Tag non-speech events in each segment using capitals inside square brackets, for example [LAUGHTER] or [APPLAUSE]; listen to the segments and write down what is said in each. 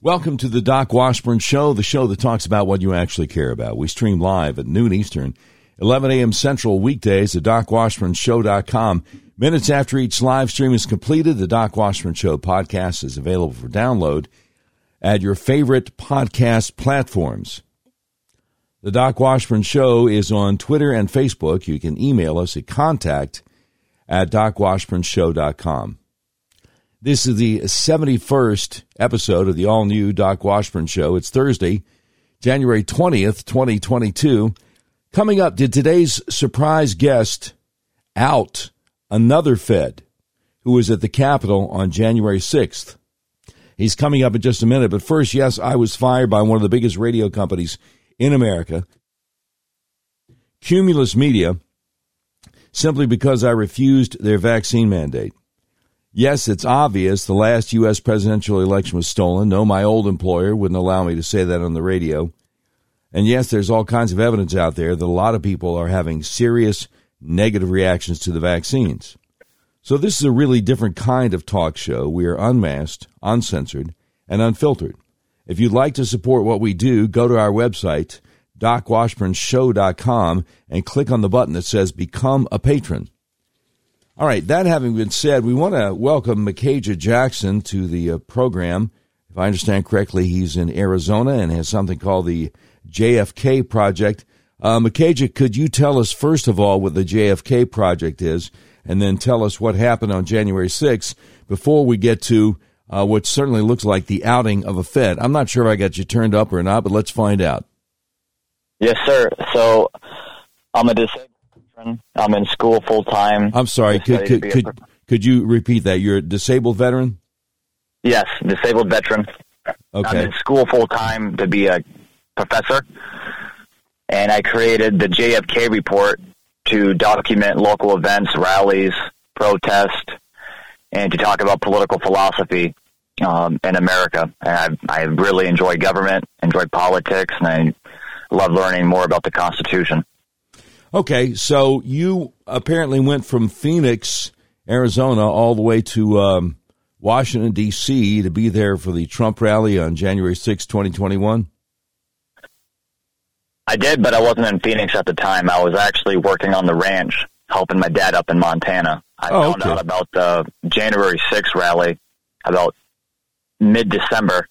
Welcome to the Doc Washburn Show, the show that talks about what you actually care about. We stream live at noon Eastern, 11 a.m. Central weekdays at DocWashburnShow.com. Minutes after each live stream is completed, the Doc Washburn Show podcast is available for download at your favorite podcast platforms. The Doc Washburn Show is on Twitter and Facebook. You can email us at contact at DocWashburnShow.com. This is the 71st episode of the all new Doc Washburn Show. It's Thursday, January 20th, 2022. Coming up, did today's surprise guest out another Fed who was at the Capitol on January 6th? He's coming up in just a minute, but first, yes, I was fired by one of the biggest radio companies in America, Cumulus Media, simply because I refused their vaccine mandate. Yes, it's obvious the last U.S. presidential election was stolen. No, my old employer wouldn't allow me to say that on the radio. And yes, there's all kinds of evidence out there that a lot of people are having serious negative reactions to the vaccines. So this is a really different kind of talk show. We are unmasked, uncensored, and unfiltered. If you'd like to support what we do, go to our website, docwashburnshow.com, and click on the button that says Become a Patron. All right, that having been said, we want to welcome Micajah Jackson to the uh, program. If I understand correctly, he's in Arizona and has something called the JFK Project. Uh, Micajah, could you tell us, first of all, what the JFK Project is, and then tell us what happened on January 6th before we get to uh, what certainly looks like the outing of a Fed? I'm not sure if I got you turned up or not, but let's find out. Yes, sir. So I'm a disabled. I'm in school full time. I'm sorry. Could could could, pro- could you repeat that? You're a disabled veteran. Yes, disabled veteran. Okay. I'm in school full time to be a professor, and I created the JFK report to document local events, rallies, protest, and to talk about political philosophy um, in America. And I, I really enjoy government, enjoy politics, and I love learning more about the Constitution. Okay, so you apparently went from Phoenix, Arizona, all the way to um, Washington, D.C. to be there for the Trump rally on January 6, 2021? I did, but I wasn't in Phoenix at the time. I was actually working on the ranch, helping my dad up in Montana. I Oh, found okay. out about the January 6 rally about mid December,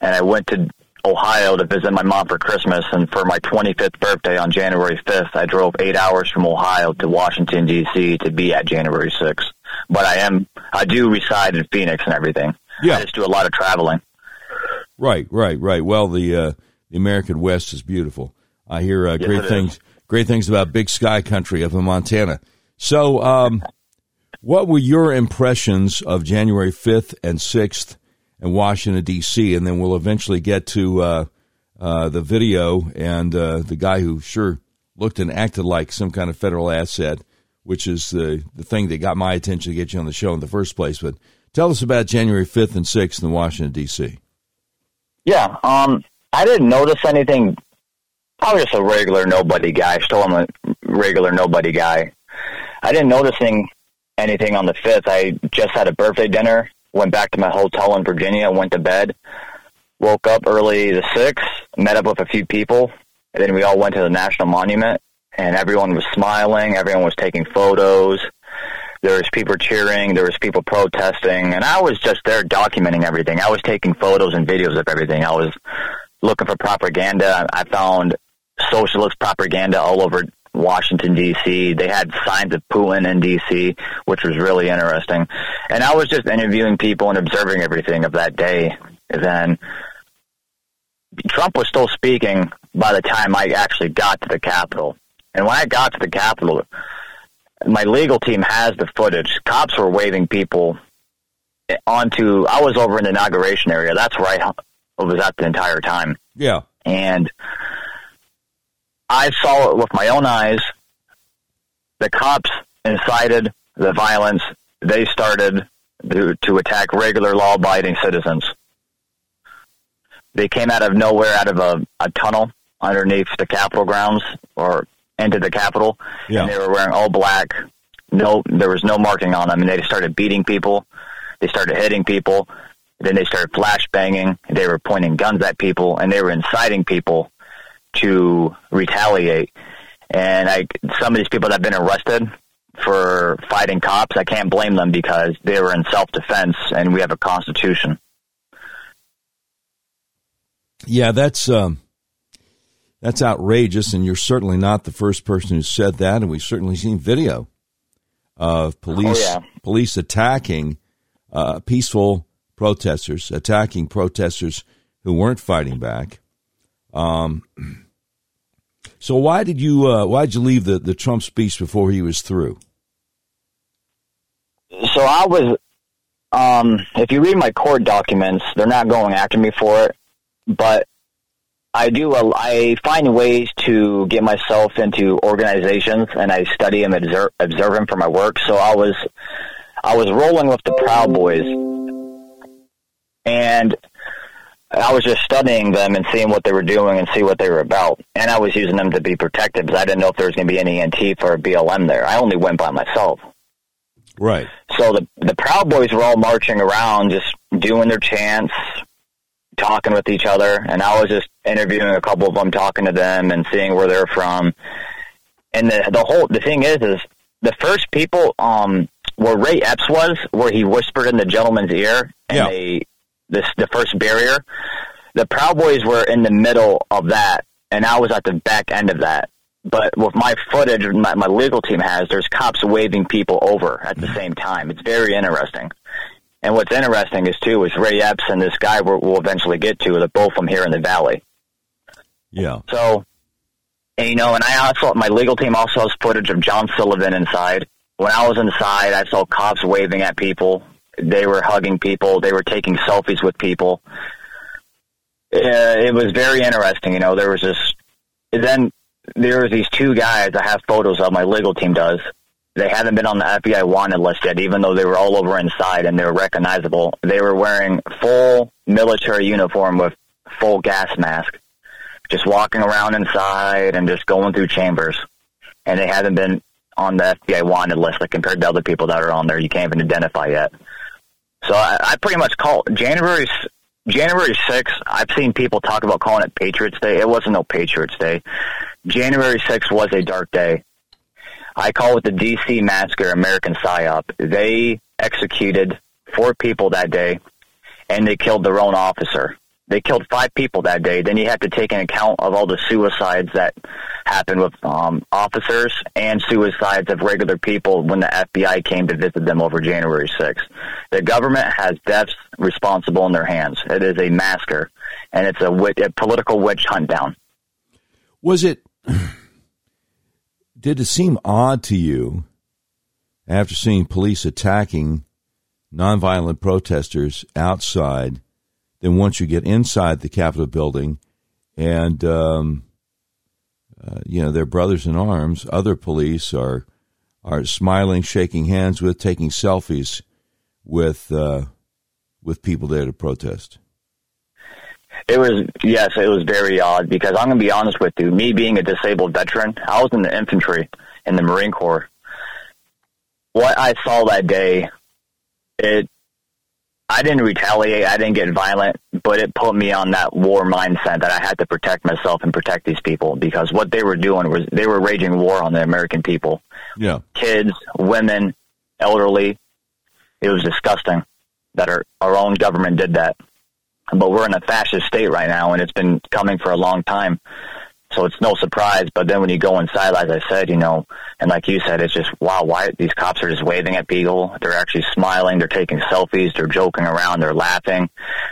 and I went to Ohio to visit my mom for Christmas, and for my 25th birthday on January 5th, I drove eight hours from Ohio to Washington D.C. to be at January 6th. But I am, I do reside in Phoenix and everything. Yeah, I just do a lot of traveling. Right, right, right. Well, the uh, the American West is beautiful. I hear uh, yes, great things, is. great things about Big Sky Country up in Montana. So, um, what were your impressions of January 5th and 6th? and Washington, D.C., and then we'll eventually get to uh, uh, the video and uh, the guy who sure looked and acted like some kind of federal asset, which is the, the thing that got my attention to get you on the show in the first place. But tell us about January 5th and 6th in Washington, D.C. Yeah, um, I didn't notice anything. I was just a regular nobody guy. Still, I'm a regular nobody guy. I didn't notice anything on the 5th. I just had a birthday dinner Went back to my hotel in Virginia. Went to bed. Woke up early the sixth. Met up with a few people, and then we all went to the National Monument. And everyone was smiling. Everyone was taking photos. There was people cheering. There was people protesting, and I was just there documenting everything. I was taking photos and videos of everything. I was looking for propaganda. I found socialist propaganda all over Washington D.C. They had signs of Putin in D.C., which was really interesting. And I was just interviewing people and observing everything of that day. And then Trump was still speaking by the time I actually got to the Capitol. And when I got to the Capitol, my legal team has the footage. Cops were waving people onto. I was over in the inauguration area. That's where I was at the entire time, Yeah. and I saw it with my own eyes. The cops incited the violence. They started to, to attack regular law-abiding citizens. They came out of nowhere, out of a, a tunnel underneath the Capitol grounds or into the Capitol, Yeah. and they were wearing all black. No, there was no marking on them, and they started beating people. They started hitting people. Then they started flashbanging. They were pointing guns at people, and they were inciting people to retaliate. And I, some of these people that have been arrested for fighting cops, I can't blame them because they were in self defense, and we have a constitution. Yeah, that's um, that's outrageous, and you're certainly not the first person who said that, and we've certainly seen video of police Oh, yeah. police attacking uh, peaceful protesters, attacking protesters who weren't fighting back. Um, so why did you uh, why did you leave the, the Trump speech before he was through? So I was, um, if you read my court documents, they're not going after me for it, but I do. a- I find ways to get myself into organizations, and I study them, observe, observe them for my work. So I was, I was rolling with the Proud Boys, and I was just studying them and seeing what they were doing and see what they were about. And I was using them to be protective because I didn't know if there was going to be any Antifa or BLM there. I only went by myself. Right. So the the Proud Boys were all marching around, just doing their chants, talking with each other, and I was just interviewing a couple of them, talking to them, and seeing where they're from. And the the whole the thing is, is the first people um where Ray Epps was, where he whispered in the gentleman's ear, and Yeah. they this the first barrier. The Proud Boys were in the middle of that, and I was at the back end of that. But with my footage, my, my legal team has, there's cops waving people over at the same time. It's very interesting. And what's interesting is too is Ray Epps and this guy we'll, we'll eventually get to. They're both from here in the valley. Yeah. So, and, you know, and I also my legal team also has footage of John Sullivan inside. When I was inside, I saw cops waving at people. They were hugging people. They were taking selfies with people. It was very interesting. You know, there was this. Then there was these two guys. I have photos of. My legal team does. They haven't been on the FBI wanted list yet, even though they were all over inside and they were recognizable. They were wearing full military uniform with full gas mask just walking around inside and just going through chambers. And they haven't been on the FBI wanted list like compared to other people that are on there. You can't even identify yet. So I, I pretty much call January January 6th. I've seen people talk about calling it Patriots Day. It wasn't no Patriots Day. January 6th was a dark day. I call it the DC Massacre American PSYOP. They executed four people that day, and they killed their own officer. They killed five people that day. Then you have to take an account of all the suicides that happened with um, officers and suicides of regular people when the FBI came to visit them over January 6th. The government has deaths responsible in their hands. It is a massacre, and it's a, wit- a political witch hunt down. Was it? Did it seem odd to you after seeing police attacking nonviolent protesters outside? Then once you get inside the Capitol building, and um, uh, you know their brothers in arms, other police are are smiling, shaking hands with, taking selfies with uh, with people there to protest. It was yes, it was very odd because I'm going to be honest with you. Me being a disabled veteran, I was in the infantry in the Marine Corps. What I saw that day, it I didn't retaliate, I didn't get violent, but it put me on that war mindset that I had to protect myself and protect these people because what they were doing was they were raging war on the American people, Yeah, kids, women, elderly. It was disgusting that our our own government did that but we're in a fascist state right now, and it's been coming for a long time. So it's no surprise. But then when you go inside, as I said, you know, and like you said, it's just wow. Why these cops are just waving at people? They're actually smiling. They're taking selfies. They're joking around. They're laughing.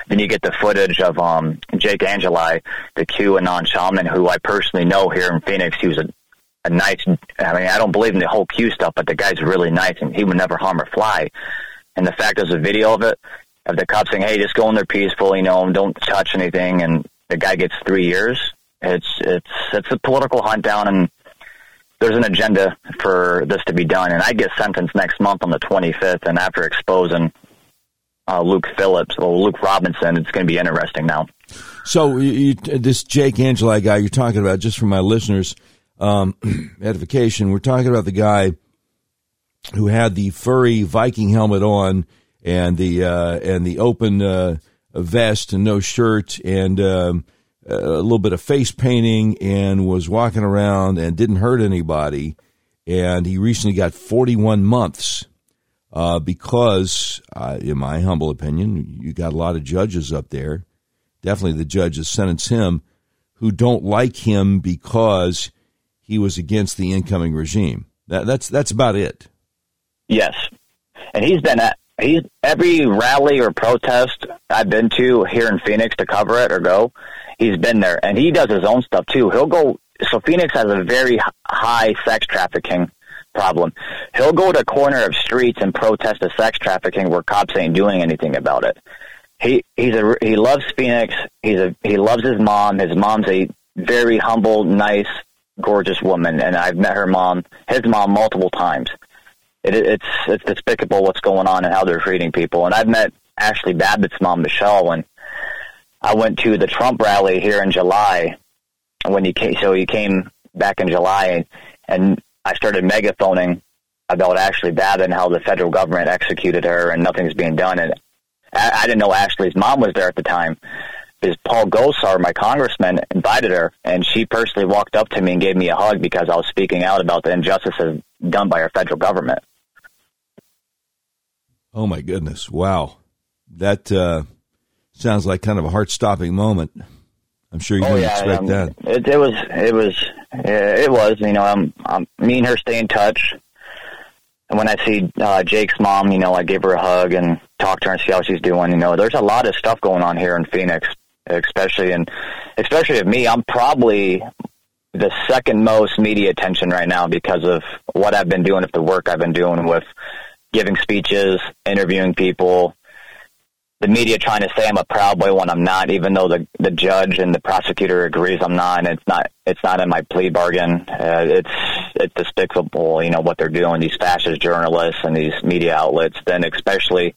Then you get the footage of um, Jake Angeli, the QAnon shaman, who I personally know here in Phoenix. He was a a nice. I mean, I don't believe in the whole Q stuff, but the guy's really nice, and he would never harm a fly. And the fact there's a video of it, of the cops saying, "Hey, just go in there peaceful, you know, don't touch anything," and the guy gets three years. It's it's it's a political hunt down, and there's an agenda for this to be done. And I get sentenced next month on the 25th, and after exposing uh, Luke Phillips, well, Luke Robinson, it's going to be interesting now. So you, this Jake Angeli guy you're talking about, just for my listeners' um, [CLEARS THROAT] edification, we're talking about the guy who had the furry Viking helmet on and the uh, and the open uh, vest and no shirt and um, a little bit of face painting and was walking around and didn't hurt anybody. And he recently got 41 months uh, because, uh, in my humble opinion, you got a lot of judges up there. Definitely the judges sentence him who don't like him because he was against the incoming regime. That, that's that's about it. Yes, and he's been at he's every rally or protest I've been to here in Phoenix to cover it or go. He's been there, and he does his own stuff too. He'll go. So Phoenix has a very high sex trafficking problem. He'll go to a corner of streets and protest the sex trafficking where cops ain't doing anything about it. He he's a he loves Phoenix. He's a he loves his mom. His mom's a very humble, nice, gorgeous woman, and I've met her mom, his mom, multiple times. It, it's it's despicable what's going on and how they're treating people. And I've met Ashli Babbitt's mom, Michelle, when I went to the Trump rally here in July. When he came, so he came back in July, and I started megaphoning about Ashli Babbitt and how the federal government executed her and nothing's being done. And I, I didn't know Ashli's mom was there at the time is Paul Gosar, my congressman, invited her, and she personally walked up to me and gave me a hug because I was speaking out about the injustices done by our federal government. Oh my goodness! Wow, that uh, sounds like kind of a heart-stopping moment. I'm sure you oh, didn't yeah, expect um, that. It, it, was, it was, it was. You know, I'm, I'm, me and her stay in touch. And when I see uh, Jake's mom, you know, I give her a hug and talk to her and see how she's doing. You know, there's a lot of stuff going on here in Phoenix especially and especially of me. I'm probably the second most media attention right now because of what I've been doing, with the work I've been doing with giving speeches, interviewing people. The media trying to say I'm a proud boy when I'm not, even though the the judge and the prosecutor agrees I'm not, and it's not it's not in my plea bargain. Uh, it's it's despicable, you know, what they're doing. These fascist journalists and these media outlets. Then, especially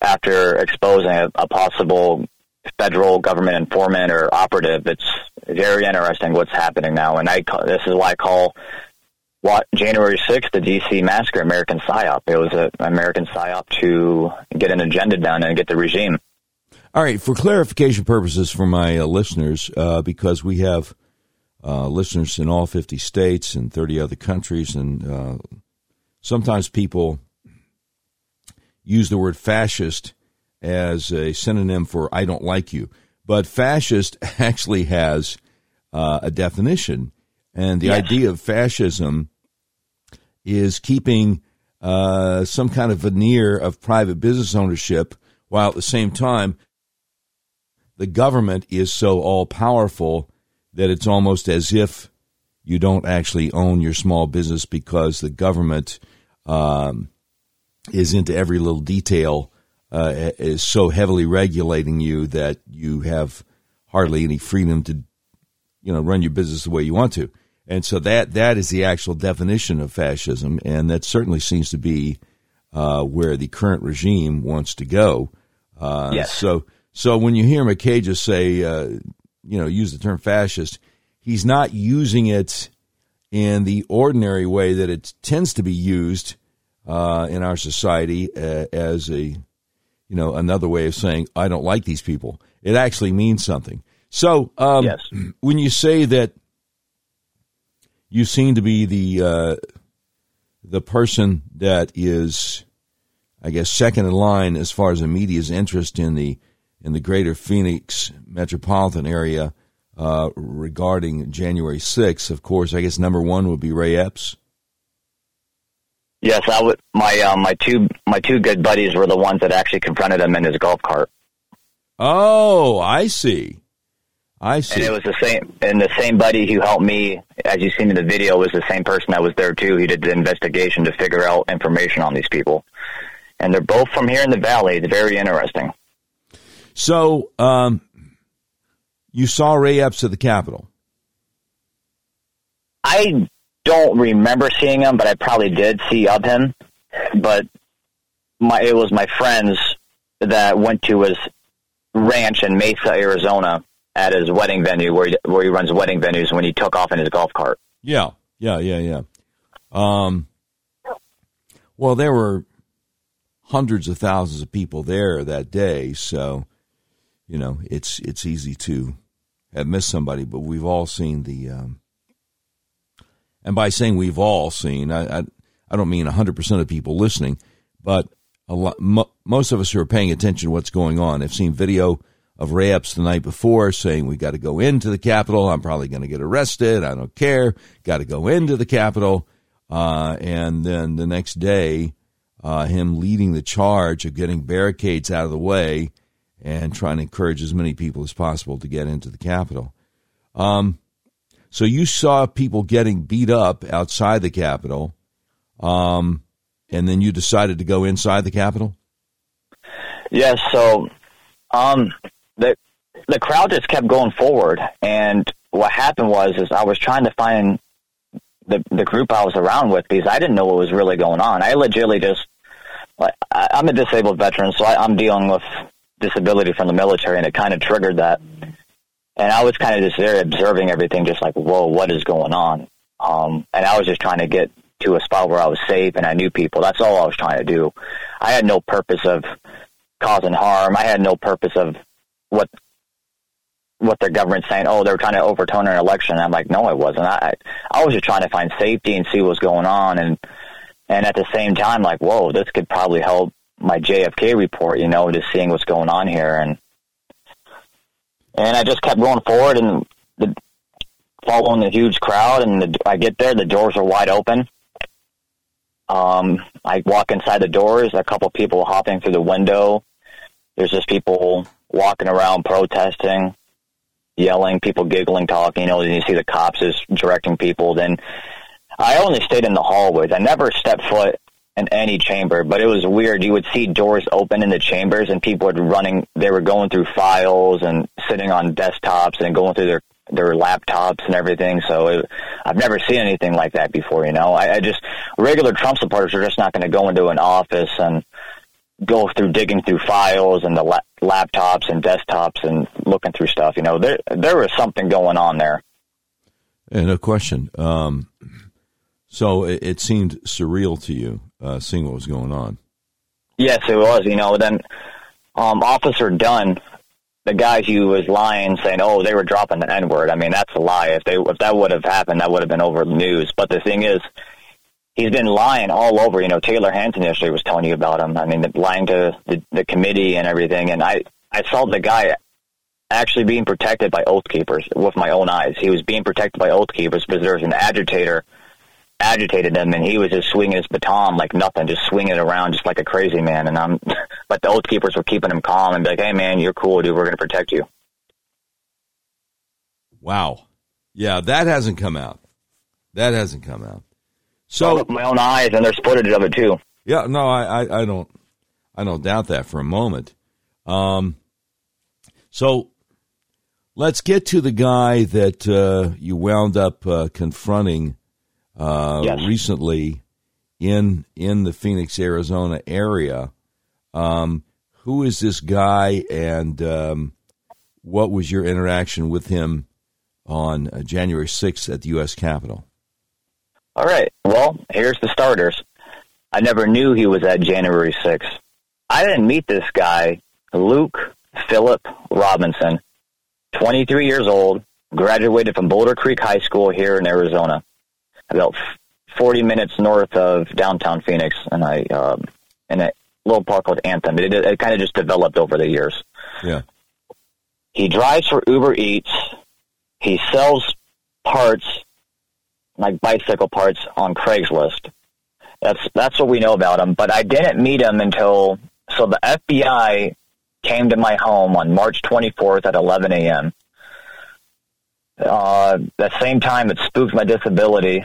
after exposing a, a possible federal government informant or operative. It's very interesting what's happening now, and I call, this is why I call what January 6th, the DC massacre, American psyop. It was an American psyop to get an agenda done and get the regime. All right, for clarification purposes for my uh, listeners, uh, because we have uh, listeners in all 50 states and 30 other countries, and uh, sometimes people use the word fascist as a synonym for I don't like you. But fascist [LAUGHS] actually has uh, a definition. And the yes. idea of fascism is keeping uh, some kind of veneer of private business ownership while at the same time the government is so all powerful that it's almost as if you don't actually own your small business because the government um, is into every little detail uh, is so heavily regulating you that you have hardly any freedom to, you know, run your business the way you want to. And so that that is the actual definition of fascism, and that certainly seems to be uh, where the current regime wants to go. Uh, yes. So so when you hear Micajah say, uh, you know, use the term fascist, he's not using it in the ordinary way that it tends to be used uh, in our society uh, as a you know, another way of saying I don't like these people. It actually means something. So, um, yes. when you say that you seem to be the uh, the person that is, I guess, second in line as far as the media's interest in the in the greater Phoenix metropolitan area uh, regarding January 6th, of course, I guess number one would be Ray Epps. Yes, I would. My uh, my two my two good buddies were the ones that actually confronted him in his golf cart. Oh, I see. I see. And it was the same, and the same buddy who helped me, as you seen in the video, was the same person that was there too. He did the investigation to figure out information on these people, and they're both from here in the valley. It's very interesting. So, um, you saw Ray Epps at the Capitol. I don't remember seeing him, but I probably did see of him. But my it was my friends that went to his ranch in Mesa, Arizona, at his wedding venue where he, where he runs wedding venues when he took off in his golf cart. Yeah, yeah, yeah, yeah. Um, well, there were hundreds of thousands of people there that day. So, you know, it's it's easy to have missed somebody, but we've all seen the. Um, and by saying we've all seen, I I, I don't mean hundred percent of people listening, but a lot, mo- most of us who are paying attention to what's going on have seen video of Ray Epps the night before saying we got to go into the Capitol. I'm probably going to get arrested. I don't care. Got to go into the Capitol. Uh, and then the next day, uh, him leading the charge of getting barricades out of the way and trying to encourage as many people as possible to get into the Capitol. Um, so you saw people getting beat up outside the Capitol, um, and then you decided to go inside the Capitol. Yes. So, um, the the crowd just kept going forward, and what happened was is I was trying to find the the group I was around with because I didn't know what was really going on. I legitimately just like I'm a disabled veteran, so I, I'm dealing with disability from the military, and it kind of triggered that. And I was kind of just there observing everything, just like, whoa, what is going on? Um, and I was just trying to get to a spot where I was safe and I knew people. That's all I was trying to do. I had no purpose of causing harm. I had no purpose of what what the government's saying. Oh, they were trying to overturn an election. I'm like, no, it wasn't. I I was just trying to find safety and see what's going on, and and at the same time, like, whoa, this could probably help my JFK report. You know, just seeing what's going on here, and and I just kept going forward and the, following the huge crowd. And the, I get there, the doors are wide open. Um, I walk inside the doors. A couple people hopping through the window. There's just people walking around protesting, yelling, people giggling, talking. You know, you see the cops is directing people. Then I only stayed in the hallways. I never stepped foot in any chamber, but it was weird. You would see doors open in the chambers, and people were running. They were going through files and sitting on desktops and going through their their laptops and everything. So it, I've never seen anything like that before. You know, I, I just regular Trump supporters are just not going to go into an office and go through digging through files and the la- laptops and desktops and looking through stuff. You know, there there was something going on there. And no question. Um, so it, it, seemed surreal to you uh, seeing what was going on. Yes, it was. You know, then um, Officer Dunn, the guy who was lying, saying, "Oh, they were dropping the N word." I mean, that's a lie. If they if that would have happened, that would have been over the news. But the thing is, he's been lying all over. You know, Taylor Hansen yesterday was telling you about him. I mean, lying to the, the committee and everything. And I, I saw the guy actually being protected by oath keepers with my own eyes. He was being protected by oath keepers because there was an agitator agitated him, and he was just swinging his baton like nothing, just swinging it around just like a crazy man. And I'm, [LAUGHS] but the oath keepers were keeping him calm and be like, "Hey, man, you're cool, dude. We're going to protect you." Wow, yeah, that hasn't come out. That hasn't come out. So with my own eyes, and there's footage of it too. Yeah, no, I, I, I don't, I don't doubt that for a moment. Um, so let's get to the guy that uh, you wound up uh, confronting uh, yes. recently in in the Phoenix, Arizona area. Um, who is this guy, and um, what was your interaction with him on uh, January sixth at the U.S. Capitol? All right. Well, here's the starters. I never knew he was at January 6th. I didn't meet this guy, Luke Philip Robinson, 23 years old, graduated from Boulder Creek High School here in Arizona, about 40 minutes north of downtown Phoenix, and I um, in a little park called Anthem. It, it kind of just developed over the years. Yeah. He drives for Uber Eats. He sells parts like bicycle parts on Craigslist. That's that's what we know about him. But I didn't meet him until so the FBI came to my home on March 24th at 11 a.m. Uh, the same time, it spooked my disability,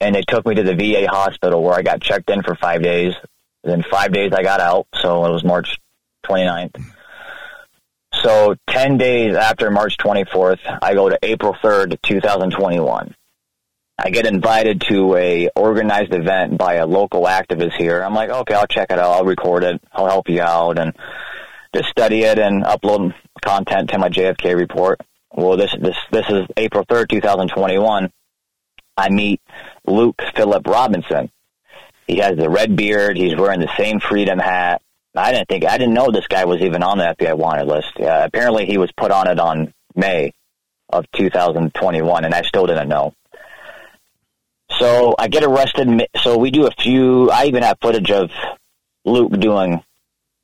and they took me to the VA hospital where I got checked in for five days. Then five days I got out, so it was March 29th. So 10 days after March 24th, I go to April 3rd, 2021. I get invited to a organized event by a local activist here. I'm like, okay, I'll check it out. I'll record it. I'll help you out and just study it and upload content to my JFK report. Well, this this this is April third, two thousand twenty one. I meet Luke Philip Robinson. He has the red beard. He's wearing the same freedom hat. I didn't think I didn't know this guy was even on the FBI wanted list. Uh, apparently, he was put on it on May of 2021, and I still didn't know. So I get arrested. So we do a few. I even have footage of Luke doing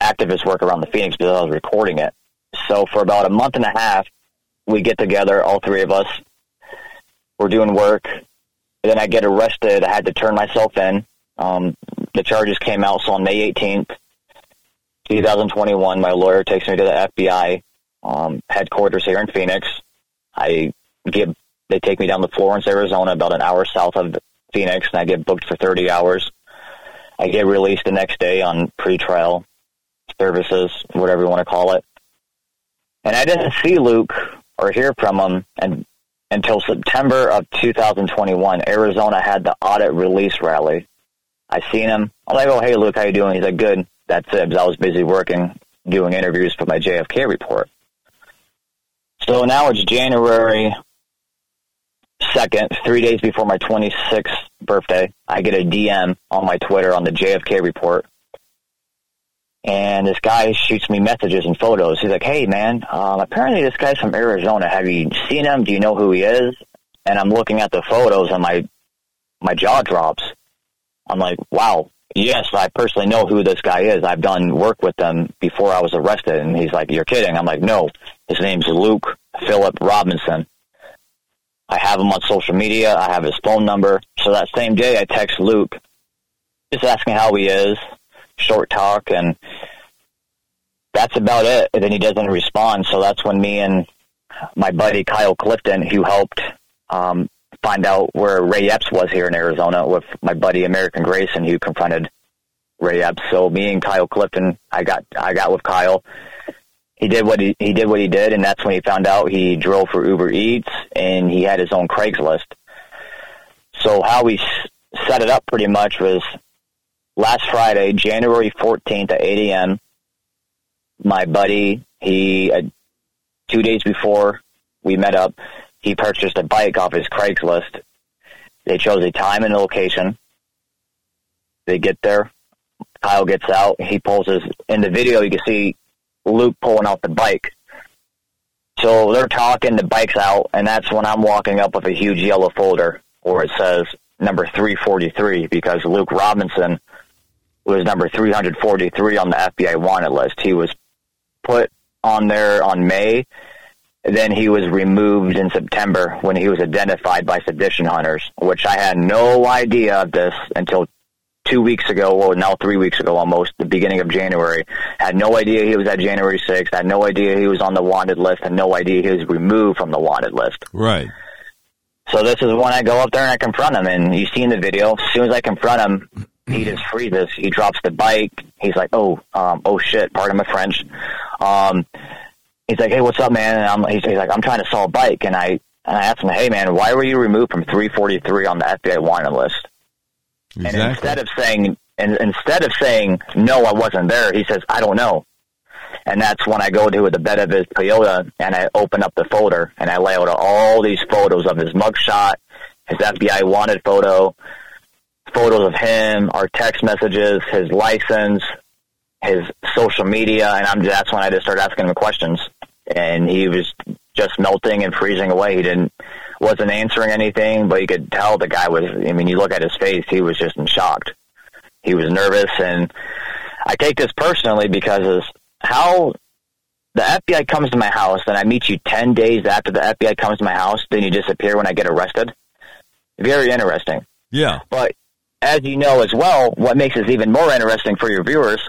activist work around the Phoenix because I was recording it. So for about a month and a half, we get together, all three of us. We're doing work. And then I get arrested. I had to turn myself in. Um, the charges came out. So on May 18th, 2021, my lawyer takes me to the FBI um, headquarters here in Phoenix. I get they take me down to Florence, Arizona, about an hour south of Phoenix, and I get booked for 30 hours. I get released the next day on pretrial services, whatever you want to call it. And I didn't see Luke or hear from him and, until September of 2021. Arizona had the audit release rally. I seen him. I'm like, oh, hey, Luke, how you doing? He's like, good. That's it. I was busy working, doing interviews for my JFK report. So now it's January 2nd, three days before my 26th birthday. I get a DM on my Twitter on the JFK report. And this guy shoots me messages and photos. He's like, hey, man, um, apparently this guy's from Arizona. Have you seen him? Do you know who he is? And I'm looking at the photos and my, my jaw drops. I'm like, wow, yes, I personally know who this guy is. I've done work with him before I was arrested. And he's like, you're kidding. I'm like, no, his name's Luke Philip Robinson. I have him on social media. I have his phone number. So that same day, I text Luke, just asking how he is, short talk, and that's about it. And then he doesn't respond. So that's when me and my buddy Kyle Clifton, who helped um, find out where Ray Epps was here in Arizona, with my buddy American Grayson, who confronted Ray Epps. So me and Kyle Clifton, I got I got with Kyle he did what he, he did what he did, and that's when he found out he drove for Uber Eats and he had his own Craigslist. So how we set it up pretty much was last Friday, January 14th at 8 a.m. My buddy, he uh, two days before we met up, he purchased a bike off his Craigslist. They chose a time and a location. They get there. Kyle gets out. He pulls his in the video. You can see Luke pulling out the bike. So they're talking, the bike's out, and that's when I'm walking up with a huge yellow folder where it says number 343 because Luke Robinson was number 343 on the FBI wanted list. He was put on there on May, then he was removed in September when he was identified by sedition hunters, which I had no idea of this until two weeks ago, well, now three weeks ago almost, the beginning of January. Had no idea he was at January 6th. Had no idea he was on the wanted list. Had no idea he was removed from the wanted list. Right. So this is when I go up there and I confront him. And you see in the video, as soon as I confront him, he just freezes. He drops the bike. He's like, oh, um, oh shit, pardon my French. Um, he's like, hey, what's up, man? And I'm, he's, he's like, I'm trying to sell a bike. And I, and I asked him, hey, man, why were you removed from 343 on the FBI wanted list? Exactly. And instead of saying, and instead of saying no, I wasn't there, he says, I don't know. And that's when I go to the bed of his Toyota and I open up the folder and I lay out all these photos of his mugshot, his FBI wanted photo, photos of him, our text messages, his license, his social media, and I'm that's when I just started asking him questions. And he was just melting and freezing away. He didn't wasn't answering anything, but you could tell the guy was. I mean, you look at his face; he was just in shock. He was nervous, and I take this personally because of how the FBI comes to my house, and I meet you ten days after the FBI comes to my house, then you disappear when I get arrested. Very interesting. Yeah, but as you know as well, what makes this even more interesting for your viewers,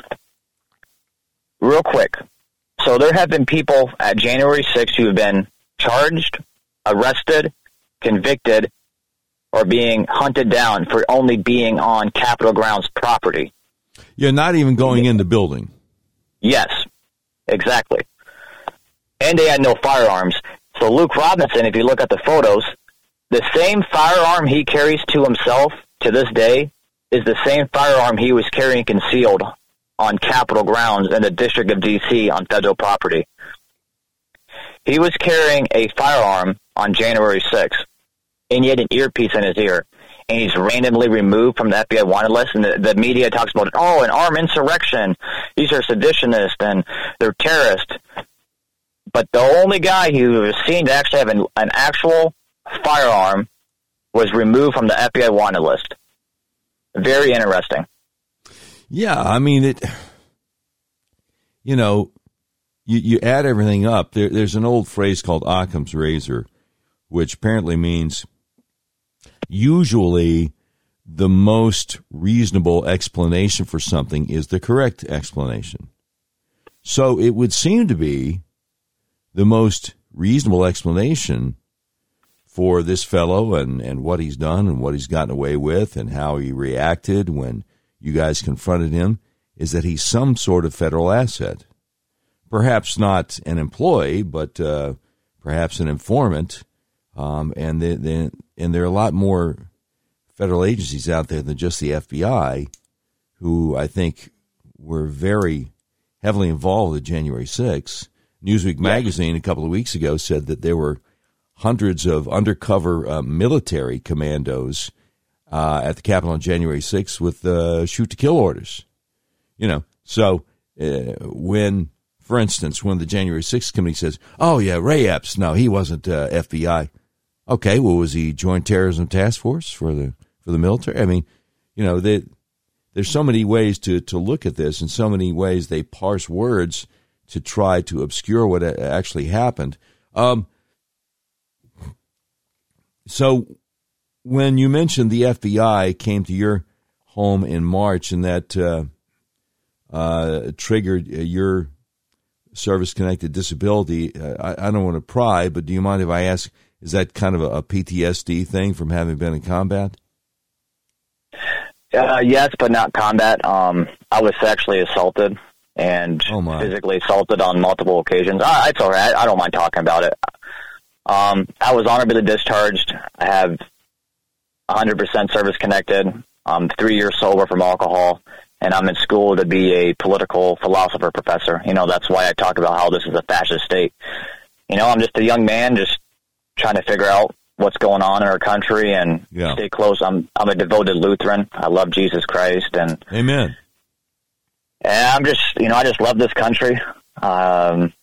real quick. So there have been people at January 6th who have been charged, arrested, convicted, or being hunted down for only being on Capitol grounds property. You're not even going in the building. Yes, exactly. And they had no firearms. So Luke Robinson, if you look at the photos, the same firearm he carries to himself to this day is the same firearm he was carrying concealed on Capitol grounds in the District of D.C. on federal property. He was carrying a firearm on January 6th and he had an earpiece in his ear. and he's randomly removed from the FBI wanted list, and the, the media talks about, oh, an armed insurrection. These are seditionists and they're terrorists. But the only guy who was seen to actually have an, an actual firearm was removed from the FBI wanted list. Very interesting. Yeah, I mean it. You know, you you add everything up. There, there's an old phrase called Occam's razor, which apparently means usually the most reasonable explanation for something is the correct explanation. So it would seem to be the most reasonable explanation for this fellow and, and what he's done and what he's gotten away with and how he reacted when you guys confronted him is that he's some sort of federal asset. Perhaps not an employee, but uh, perhaps an informant. Um, and, the, the, and there are a lot more federal agencies out there than just the FBI who I think were very heavily involved with January 6th. Newsweek magazine a couple of weeks ago said that there were hundreds of undercover uh, military commandos uh, at the Capitol on January 6th with uh, shoot to kill orders. You know, so uh, when, for instance, when the January 6th committee says, oh, yeah, Ray Epps, no, he wasn't uh, FBI. Okay, well, was he Joint Terrorism Task Force for the for the military? I mean, you know, they, there's so many ways to, to look at this and so many ways they parse words to try to obscure what actually happened. Um, so when you mentioned the FBI came to your home in March and that uh, uh, triggered your service connected disability, uh, I, I, don't want to pry, but do you mind if I ask, is that kind of a, a PTSD thing from having been in combat? Uh, yes, but not combat. Um, I was sexually assaulted and oh physically assaulted on multiple occasions. I, it's all right. I, I don't mind talking about it. Um, I was honorably discharged. I have 100% service connected. I'm three years sober from alcohol, and I'm in school to be a political philosopher professor. You know, that's why I talk about how this is a fascist state. You know, I'm just a young man just trying to figure out what's going on in our country and yeah. stay close. I'm I'm a devoted Lutheran. I love Jesus Christ and Amen. And I'm just, you know, I just love this country. Um,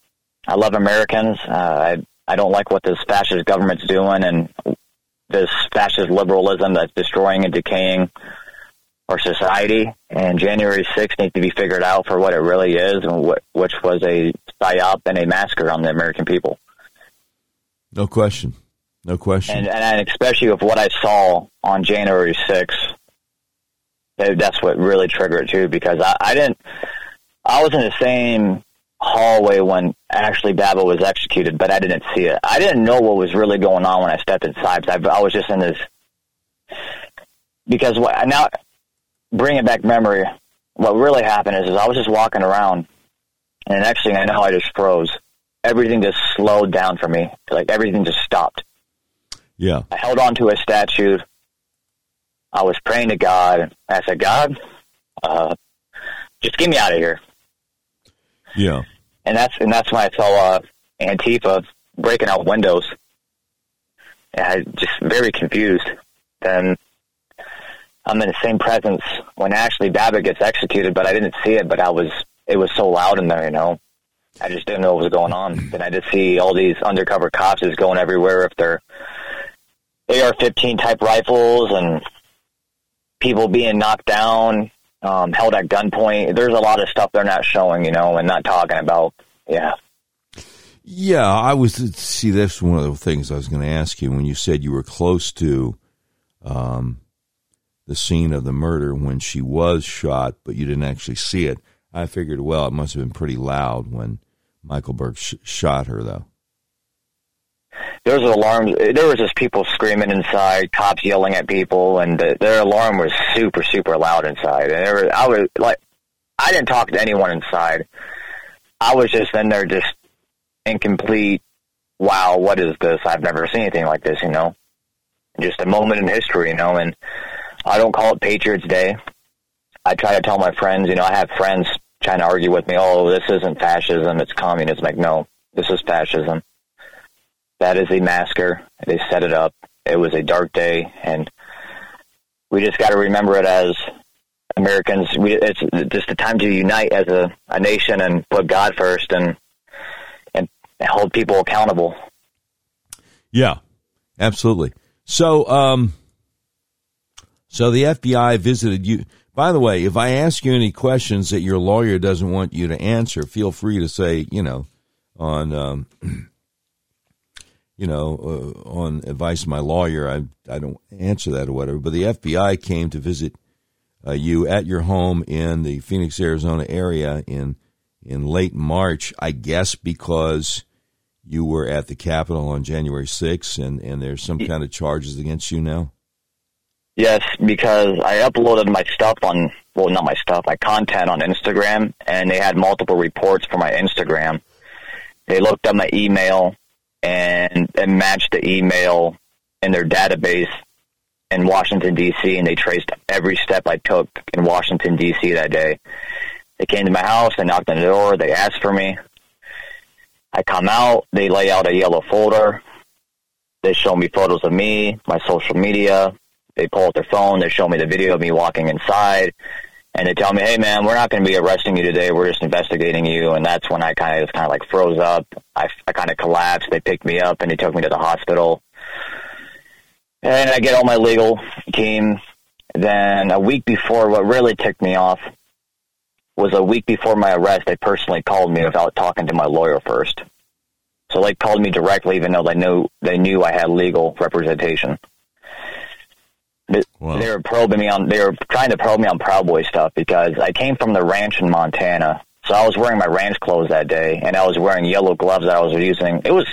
I love Americans. Uh, I I don't like what this fascist government's doing and this fascist liberalism that's destroying and decaying our society. And January 6th needs to be figured out for what it really is, and what, which was a psyop and a massacre on the American people. No question. No question. And, and especially with what I saw on January 6th, that's what really triggered it too, because I, I didn't, I was in the same hallway when Ashli Babbitt was executed, but I didn't see it. I didn't know what was really going on when I stepped inside. I, I was just in this because what now bringing back memory. What really happened is, is I was just walking around, and the next thing I know, I just froze. Everything just slowed down for me. Like everything just stopped. Yeah. I held on to a statue. I was praying to God. I said, God, uh, just get me out of here. Yeah. And that's and that's when I saw uh, Antifa breaking out windows. And I just very confused. Then I'm in the same presence when Ashli Babbitt gets executed, but I didn't see it. But I was it was so loud in there, you know. I just didn't know what was going on. Then I just see all these undercover cops is going everywhere with they're AR-15 type rifles and people being knocked down um, held at gunpoint. There's a lot of stuff they're not showing, you know, and not talking about. Yeah. Yeah, I was see. That's one of the things I was going to ask you when you said you were close to um, the scene of the murder when she was shot, but you didn't actually see it. I figured, well, it must have been pretty loud when Michael Byrd sh- shot her, though there was alarms. There was just people screaming inside, cops yelling at people, and the, their alarm was super, super loud inside. And was, I was like, I didn't talk to anyone inside. I was just in there, just incomplete. Wow, what is this? I've never seen anything like this. You know, just a moment in history. You know, and I don't call it Patriots Day. I try to tell my friends. You know, I have friends trying to argue with me. Oh, this isn't fascism; it's communism. Like, no, this is fascism that is a massacre. They set it up. It was a dark day, and we just got to remember it as Americans. We, it's just the time to unite as a, a nation and put God first and and hold people accountable. Yeah, absolutely. So, um, so the FBI visited you. By the way, if I ask you any questions that your lawyer doesn't want you to answer, feel free to say, you know, on, um, [CLEARS THROAT] you know, uh, on advice of my lawyer, I I don't answer that or whatever. But the FBI came to visit uh, you at your home in the Phoenix, Arizona area in in late March, I guess because you were at the Capitol on January 6th, and and there's some kind of charges against you now. Yes, because I uploaded my stuff on well, not my stuff, my content on Instagram, and they had multiple reports for my Instagram. They looked at my email and and matched the email in their database in Washington D.C. and they traced every step I took in Washington D.C. that day. They came to my house, they knocked on the door, they asked for me. I come out, they lay out a yellow folder. They show me photos of me, my social media. They pull out their phone, they show me the video of me walking inside, and they tell me, "Hey, man, we're not going to be arresting you today. We're just investigating you." And that's when I kind of just kind of like froze up. I, I kind of collapsed. They picked me up and they took me to the hospital. And I get all my legal team. Then a week before, what really ticked me off was a week before my arrest. They personally called me without talking to my lawyer first. So they called me directly, even though they knew they knew I had legal representation. Wow. They were probing me on. They were trying to probe me on Proud Boy stuff because I came from the ranch in Montana. So I was wearing my ranch clothes that day, and I was wearing yellow gloves that I was using. It was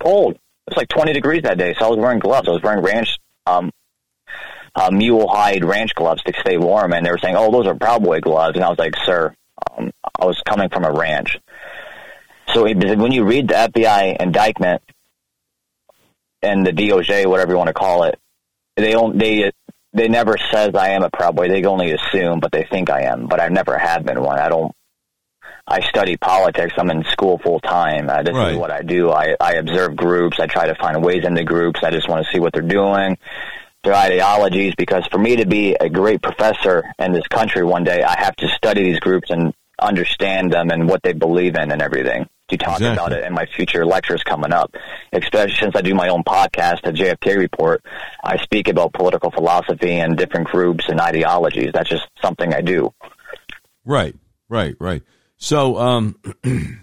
cold It was like 20 degrees that day, so I was wearing gloves. I was wearing ranch, um, uh, mule hide ranch gloves to stay warm, and they were saying, "Oh, those are Proud Boy gloves," and I was like, "Sir, um, I was coming from a ranch." So when you read the FBI indictment and the DOJ, whatever you want to call it, they don't they they never says I am a Proud Boy. They only assume, but they think I am. But I never have been one. I don't I study politics. I'm in school full time. Uh, this right. is what I do. I, I observe groups. I try to find ways into groups. I just want to see what they're doing, their ideologies. Because for me to be a great professor in this country one day, I have to study these groups and understand them and what they believe in and everything. To talk exactly. about it in my future lectures coming up, especially since I do my own podcast, the JFK Report, I speak about political philosophy and different groups and ideologies. That's just something I do. Right, right, right. So, um, [CLEARS THROAT]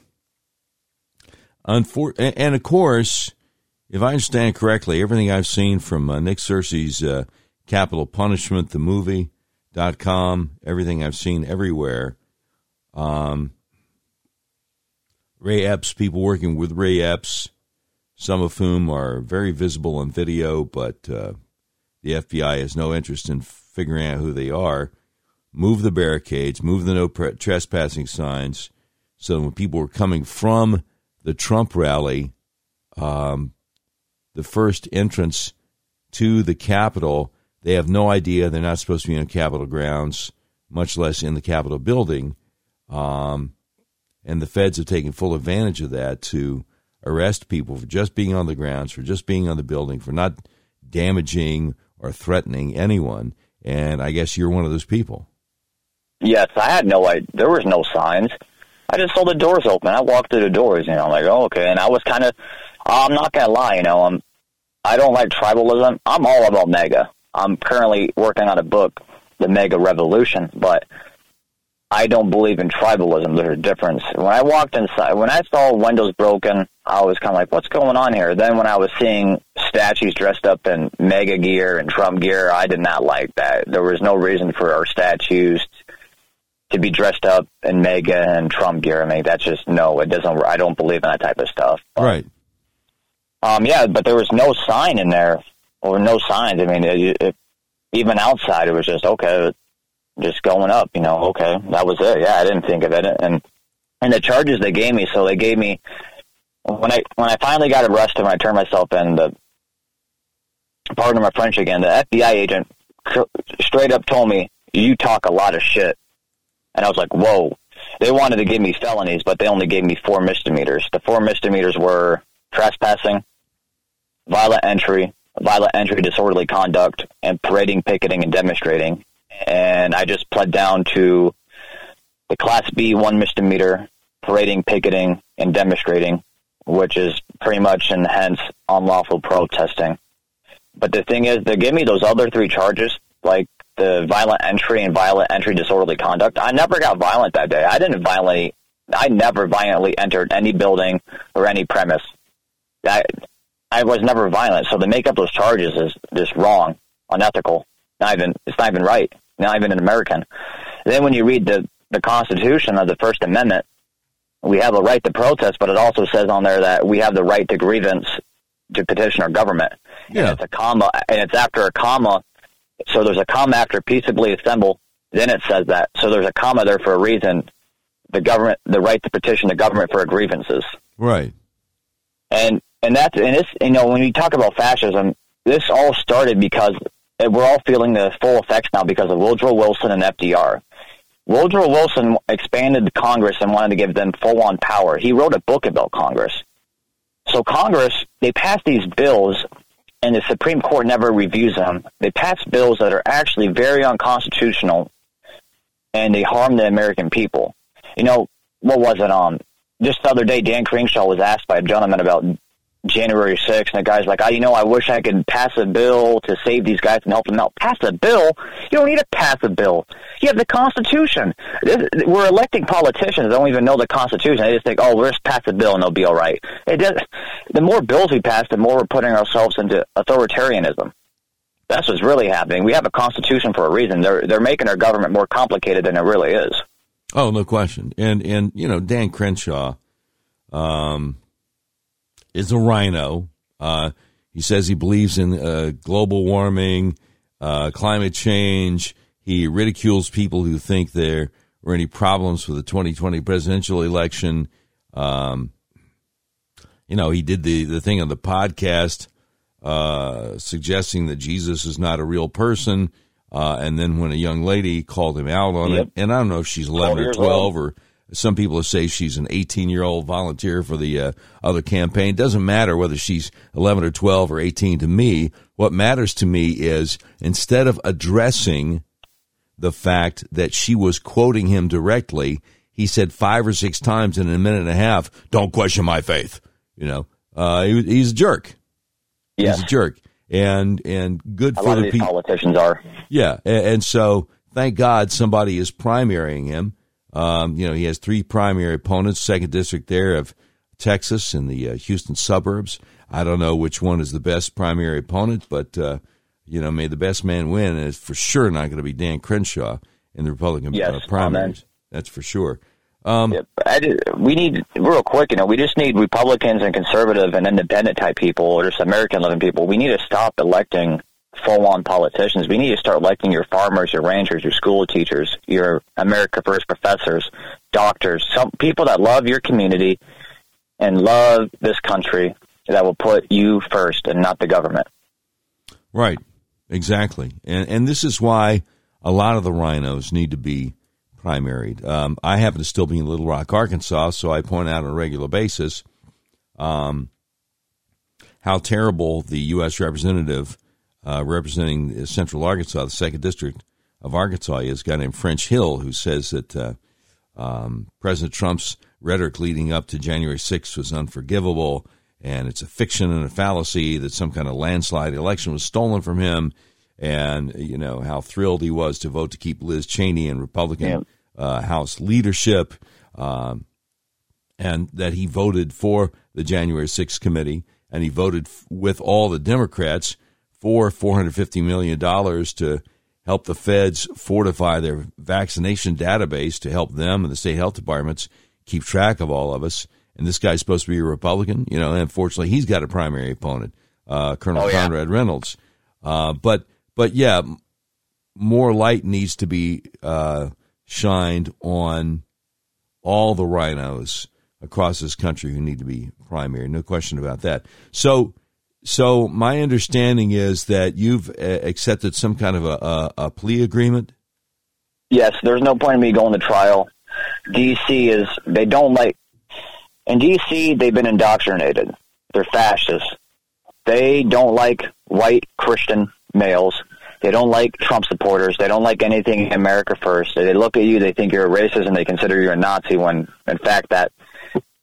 unfor- and of course, if I understand correctly, everything I've seen from uh, Nick Searcy's uh, Capitol Punishment, the movie dot com, everything I've seen everywhere. Um, Ray Epps, people working with Ray Epps, some of whom are very visible on video, but uh, the FBI has no interest in figuring out who they are. Move the barricades, move the no trespassing signs, so when people were coming from the Trump rally, um, the first entrance to the Capitol, they have no idea. They're not supposed to be on Capitol grounds, much less in the Capitol building. Um, and the feds have taken full advantage of that to arrest people for just being on the grounds, for just being on the building, for not damaging or threatening anyone. And I guess you're one of those people. Yes, I had no idea. There was no signs. I just saw the doors open. I walked through the doors, know, I'm like, oh, okay. And I was kind of, I'm not gonna lie, you know, I'm, I don't like tribalism. I'm all about MAGA. I'm currently working on a book, The MAGA Revolution, but I don't believe in tribalism. There's a difference. When I walked inside, when I saw windows broken, I was kind of like, what's going on here? Then when I was seeing statues dressed up in MAGA gear and Trump gear, I did not like that. There was no reason for our statues to be dressed up in MAGA and Trump gear. I mean, that's just no. It doesn't. I don't believe in that type of stuff. But, right. Um. Yeah, but there was no sign in there, or no signs. I mean, it, it, even outside, it was just okay, just going up. You know, okay, that was it. Yeah, I didn't think of it, and and the charges they gave me. So they gave me when I when I finally got arrested, when I turned myself in, the pardon my French again, the FBI agent straight up told me, "You talk a lot of shit." And I was like, whoa. They wanted to give me felonies, but they only gave me four misdemeanors. The four misdemeanors were trespassing, violent entry, violent entry, disorderly conduct, and parading, picketing, and demonstrating. And I just pled down to the Class B one misdemeanor, parading, picketing, and demonstrating, which is pretty much and hence unlawful protesting. But the thing is, they give me those other three charges, like the violent entry and violent entry disorderly conduct. I never got violent that day. I didn't violently. I never violently entered any building or any premise. I I was never violent. So to make up those charges is just wrong, unethical. Not even it's not even right. Not even an American. then when you read the the Constitution of the First Amendment, we have a right to protest, but it also says on there that we have the right to grievance to petition our government. Yeah. And it's a comma, and it's after a comma. So there's a comma after peaceably assemble. Then it says that. So there's a comma there for a reason. The government, the right to petition the government for grievances. Right. And and that's and it's you know when you talk about fascism, this all started because we're all feeling the full effects now because of Woodrow Wilson and FDR. Woodrow Wilson expanded Congress and wanted to give them full on power. He wrote a book about Congress. So Congress, they pass these bills and the Supreme Court never reviews them. They pass bills that are actually very unconstitutional and they harm the American people. You know, what was it? Um, just the other day, Dan Crenshaw was asked by a gentleman about January 6th, and the guy's like, I, you know, I wish I could pass a bill to save these guys and help them out. Pass a bill? You don't need to pass a bill. You have the Constitution. We're electing politicians that don't even know the Constitution. They just think, oh, we'll just pass a bill and they'll be all right. It does. The more bills we pass, the more we're putting ourselves into authoritarianism. That's what's really happening. We have a Constitution for a reason. They're they're making our government more complicated than it really is. Oh, no question. And and you know, Dan Crenshaw, um, is a RINO. Uh, he says he believes in uh, global warming, uh, climate change. He ridicules people who think there were any problems with the 2020 presidential election. Um, you know, he did the, the thing on the podcast uh, suggesting that Jesus is not a real person. Uh, and then when a young lady called him out on yep. it, and I don't know if she's 11 or 12 old. or some people say she's an 18 year old volunteer for the uh, other campaign. It doesn't matter whether she's 11 or 12 or 18 to me. What matters to me is instead of addressing the fact that she was quoting him directly, he said five or six times in a minute and a half, "Don't question my faith." You know, uh, he, he's a jerk. Yes. He's a jerk, and and good a for the people. Politicians are. Yeah, and, and so thank God somebody is primarying him um, you know, he has three primary opponents, second district there of Texas in the uh, Houston suburbs. I don't know which one is the best primary opponent, but, uh, you know, may the best man win. And it's for sure not going to be Dan Crenshaw in the Republican yes, uh, primaries. Amen. That's for sure. Um, yeah, just, we need real quick. You know, we just need Republicans and conservative and independent type people, or just American loving people. We need to stop electing full on politicians. We need to start electing your farmers, your ranchers, your school teachers, your America First professors, doctors, some people that love your community and love this country that will put you first and not the government. Right. Exactly. And and this is why a lot of the RINOs need to be primaried. Um, I happen to still be in Little Rock, Arkansas, so I point out on a regular basis um, how terrible the U.S. representative uh, representing Central Arkansas, the second district of Arkansas, is a guy named French Hill, who says that uh, um, President Trump's rhetoric leading up to January 6th was unforgivable, and it's a fiction and a fallacy that some kind of landslide election was stolen from him, and you know how thrilled he was to vote to keep Liz Cheney in Republican uh, House leadership, um, and that he voted for the January 6th committee, and he voted f- with all the Democrats for $450 million to help the feds fortify their vaccination database to help them and the state health departments keep track of all of us. And this guy's supposed to be a Republican, you know, and unfortunately he's got a primary opponent, uh, Colonel oh, yeah. Conrad Reynolds. Uh, but, but yeah, more light needs to be, uh, shined on all the RINOs across this country who need to be primary. No question about that. So, so my understanding is that you've uh, accepted some kind of a, a, a plea agreement. Yes, there's no point in me going to trial. DC is they don't like in DC they've been indoctrinated. They're fascists. They don't like white Christian males. They don't like Trump supporters. They don't like anything America first. They look at you, they think you're a racist, and they consider you a Nazi when, in fact, that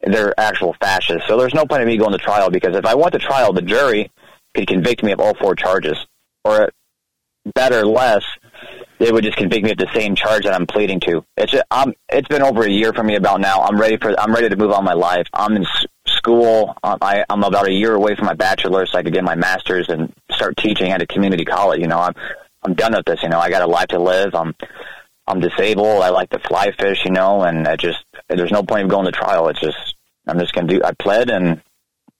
they're actual fascists. So there's no point in me going to trial because if I went to trial, the jury could convict me of all four charges, or better, less, they would just convict me of the same charge that I'm pleading to. It's just, I'm, it's been over a year for me about now. I'm ready for I'm ready to move on my life. I'm in school. Um, I, I'm about a year away from my bachelor's, so I could get my master's and start teaching at a community college. You know, I'm I'm done with this. You know, I got a life to live. I'm I'm disabled. I like to fly fish. You know, and I just there's no point in going to trial. It's just I'm just gonna do. I pled and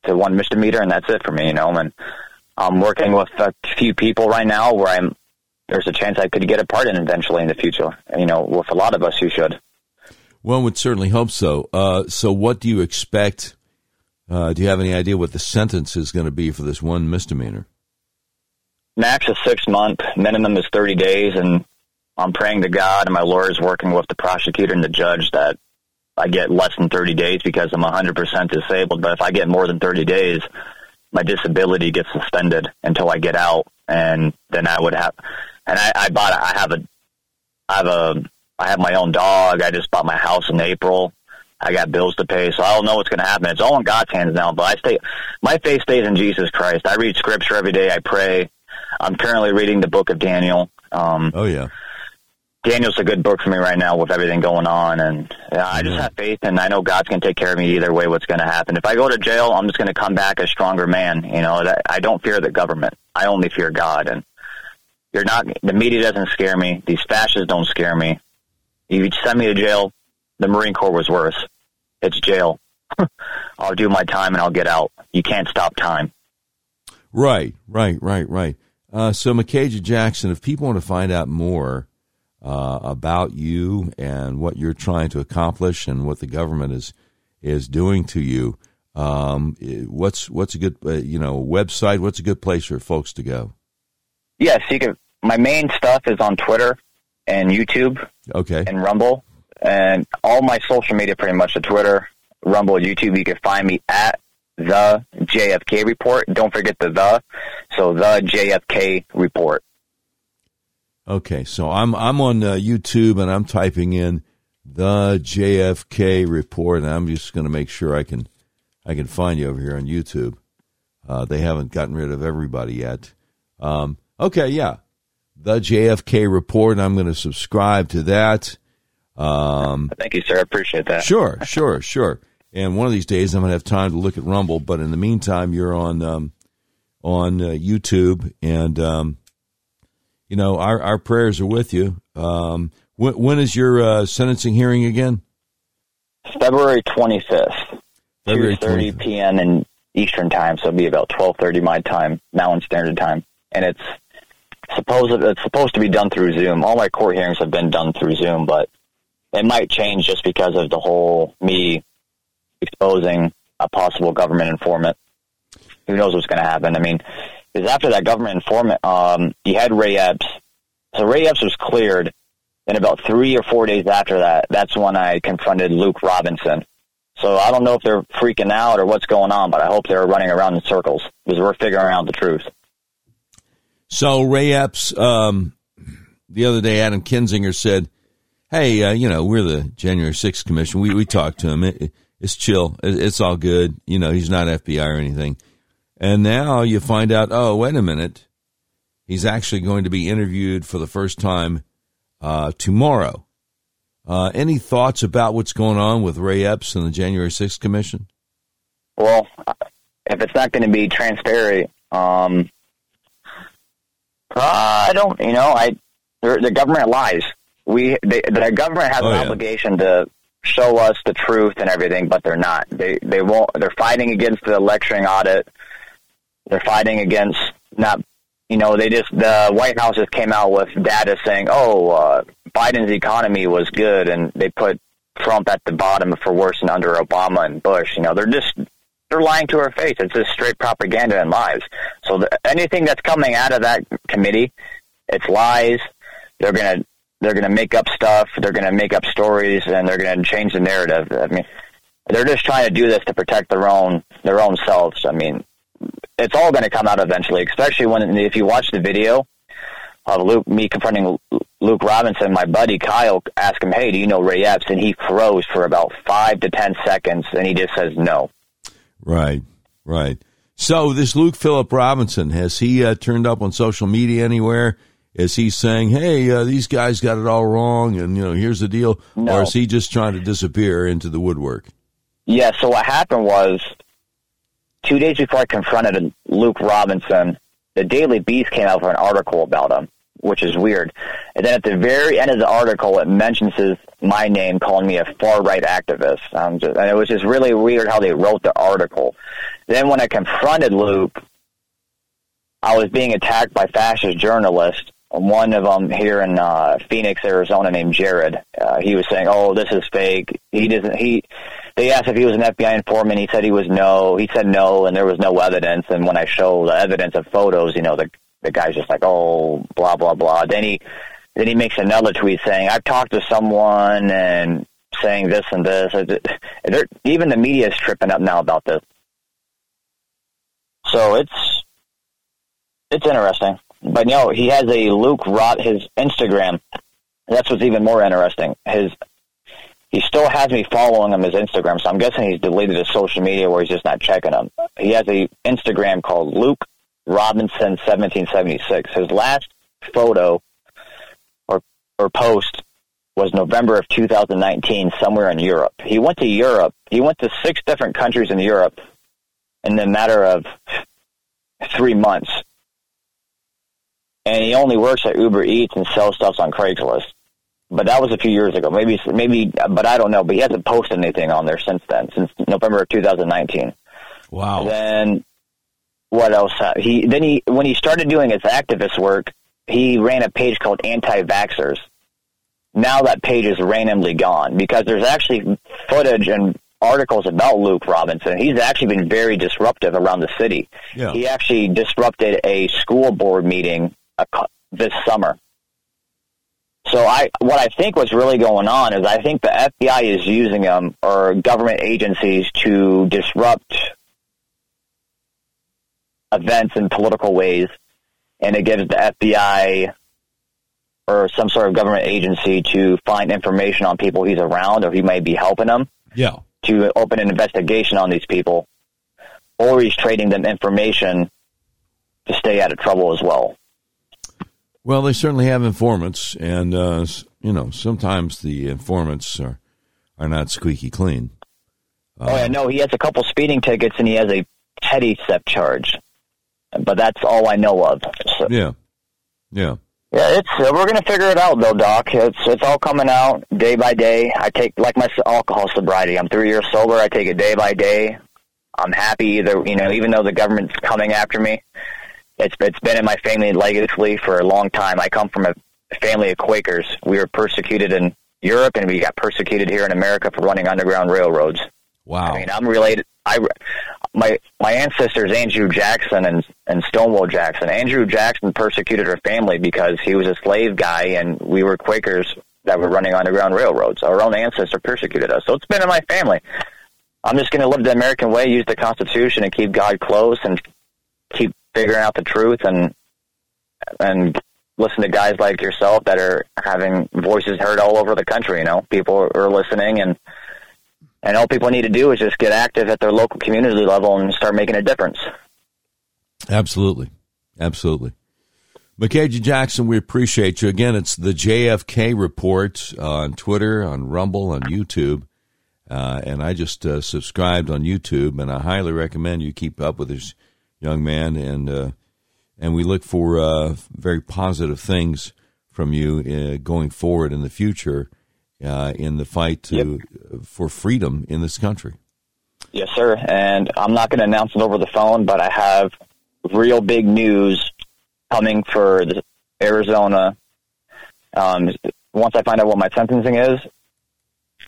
to one misdemeanor, and that's it for me. You know, and I'm working with a few people right now where I'm there's a chance I could get a pardon eventually in the future. You know, with a lot of us who should. One would certainly hope so. Uh, so, what do you expect? Uh, do you have any idea what the sentence is going to be for this one misdemeanor? Max is six months. Minimum is thirty days, and I'm praying to God, and my lawyer is working with the prosecutor and the judge that I get less than 30 days because I'm 100% disabled. But if I get more than 30 days, my disability gets suspended until I get out, and then I would have and I, I bought I have a I have a I have my own dog. I just bought my house in April. I got bills to pay, so I don't know what's going to happen. It's all in God's hands now. But I stay, my faith stays in Jesus Christ. I read Scripture every day. I pray. I'm currently reading the Book of Daniel. Um, oh yeah, Daniel's a good book for me right now with everything going on, and yeah, I just have faith, and I know God's going to take care of me either way. What's going to happen? If I go to jail, I'm just going to come back a stronger man. You know, that I don't fear the government. I only fear God, and you're not. The media doesn't scare me. These fascists don't scare me. You send me to jail. The Marine Corps was worse. It's jail. [LAUGHS] I'll do my time and I'll get out. You can't stop time. Right, right, right, right. Uh, so, Micajah Jackson, if people want to find out more uh, about you and what you're trying to accomplish and what the government is is doing to you, um, what's what's a good uh, you know website? What's a good place for folks to go? Yes, you can. My main stuff is on Twitter and YouTube. Okay. And Rumble, and all my social media, pretty much the Twitter, Rumble, YouTube. You can find me at the JFK Report. Don't forget the the. So the JFK Report. Okay, so I'm I'm on uh, YouTube and I'm typing in the JFK Report, and I'm just going to make sure I can I can find you over here on YouTube. Uh, they haven't gotten rid of everybody yet. Um, Okay, yeah. The JFK Report. I'm going to subscribe to that. Um, Thank you, sir. I appreciate that. Sure, [LAUGHS] sure, sure. And one of these days, I'm going to have time to look at Rumble. But in the meantime, you're on um, on uh, YouTube, and um, you know our our prayers are with you. Um, when, when is your uh, sentencing hearing again? February 25th, February 2:30 p.m. in Eastern time, so it'll be about 12:30 my time, Mountain Standard Time, and it's supposed it's supposed to be done through Zoom. All my court hearings have been done through Zoom, but it might change just because of the whole me exposing a possible government informant. Who knows what's going to happen? I mean, because after that government informant, um, you had Ray Epps. So Ray Epps was cleared. And about three or four days after that, that's when I confronted Luke Robinson. So I don't know if they're freaking out or what's going on, but I hope they're running around in circles because we're figuring out the truth. So Ray Epps, um, the other day, Adam Kinzinger said, "Hey, uh, you know, we're the January 6th commission. We we talked to him. It, it's chill. It, it's all good. You know, he's not FBI or anything." And now you find out, oh, wait a minute, he's actually going to be interviewed for the first time uh, tomorrow. Uh, any thoughts about what's going on with Ray Epps and the January 6th Commission? Well, if it's not going to be transparent, um, uh, I don't. You know, I the government lies. We they, the government has oh, an yeah. obligation to show us the truth and everything, but they're not. They they won't. They're fighting against the lecturing audit. They're fighting against not. You know, they just the White House just came out with data saying, "Oh, uh, Biden's economy was good," and they put Trump at the bottom for worse than under Obama and Bush. You know, they're just they're lying to our face. It's just straight propaganda and lies. So the, anything that's coming out of that committee, it's lies. They're gonna they're gonna make up stuff. They're gonna make up stories, and they're gonna change the narrative. I mean, they're just trying to do this to protect their own their own selves. I mean, it's all going to come out eventually. Especially when if you watch the video of Luke, me confronting Luke Robinson, my buddy Kyle asked him, "Hey, do you know Ray Epps?" And he froze for about five to ten seconds, and he just says no. Right, right. So this Luke Philip Robinson has he uh, turned up on social media anywhere? Is he saying, "Hey, uh, these guys got it all wrong," and you know, here's the deal, no. or is he just trying to disappear into the woodwork? Yeah. So what happened was, two days before I confronted Luke Robinson, the Daily Beast came out with an article about him, which is weird. And then at the very end of the article, it mentions his my name, calling me a far right activist. Um, just, and it was just really weird how they wrote the article. Then when I confronted Luke, I was being attacked by fascist journalists one of them here in uh, Phoenix, Arizona, named Jared. Uh, he was saying, "Oh, this is fake." He doesn't. He. They asked if he was an FBI informant. He said he was no. He said no, and there was no evidence. And when I show the evidence of photos, you know, the the guy's just like, "Oh, blah blah blah." Then he then he makes another tweet saying, "I've talked to someone and saying this and this." They're, even the media is tripping up now about this. So it's it's interesting. But no, he has a Luke Rot his Instagram. That's what's even more interesting. His he still has me following him his Instagram, so I'm guessing he's deleted his social media where he's just not checking them. He has a Instagram called Luke Robinson 1776. His last photo or or post was November of 2019, somewhere in Europe. He went to Europe. He went to six different countries in Europe in the matter of three months and he only works at Uber Eats and sells stuff on Craigslist. But that was a few years ago. Maybe, maybe, but I don't know. But he hasn't posted anything on there since then, since November of 2019. Wow. Then what else? Uh, he then he when he started doing his activist work, he ran a page called Anti-Vaxxers. Now that page is randomly gone because there's actually footage and articles about Luke Robinson. He's actually been very disruptive around the city. Yeah. He actually disrupted a school board meeting this summer. So I, what I think was really going on is I think the FBI is using them or government agencies to disrupt events in political ways, and it gives the FBI or some sort of government agency to find information on people he's around or he may be helping them. Yeah. To open an investigation on these people, or he's trading them information to stay out of trouble as well. Well, they certainly have informants, and uh, you know sometimes the informants are are not squeaky clean. Uh, oh yeah, no, he has a couple speeding tickets, and he has a petty theft charge, but that's all I know of. So. Yeah, yeah. Yeah, it's uh, we're gonna figure it out though, Doc. It's it's all coming out day by day. I take like my alcohol sobriety. I'm three years sober. I take it day by day. I'm happy either you know even though the government's coming after me, it's it's been in my family legacy for a long time. I come from a family of Quakers. We were persecuted in Europe, and we got persecuted here in America for running underground railroads. Wow. I mean, I'm related. I my my ancestors Andrew Jackson and and Stonewall Jackson. Andrew Jackson persecuted our family because he was a slave guy, and we were Quakers that were running underground railroads. Our own ancestor persecuted us, so it's been in my family. I'm just going to live the American way, use the Constitution, and keep God close, and keep figuring out the truth and and listen to guys like yourself that are having voices heard all over the country. You know, people are listening, and and all people need to do is just get active at their local community level and start making a difference. Absolutely, absolutely. Micajah Jackson, we appreciate you. Again, it's the JFK Report on Twitter, on Rumble, on YouTube. Uh, and I just uh, subscribed on YouTube, and I highly recommend you keep up with this young man, and uh, and we look for uh, very positive things from you uh, going forward in the future uh, in the fight to, yep. for freedom in this country. Yes, sir. And I'm not going to announce it over the phone, but I have real big news coming for Arizona. Um, once I find out what my sentencing is,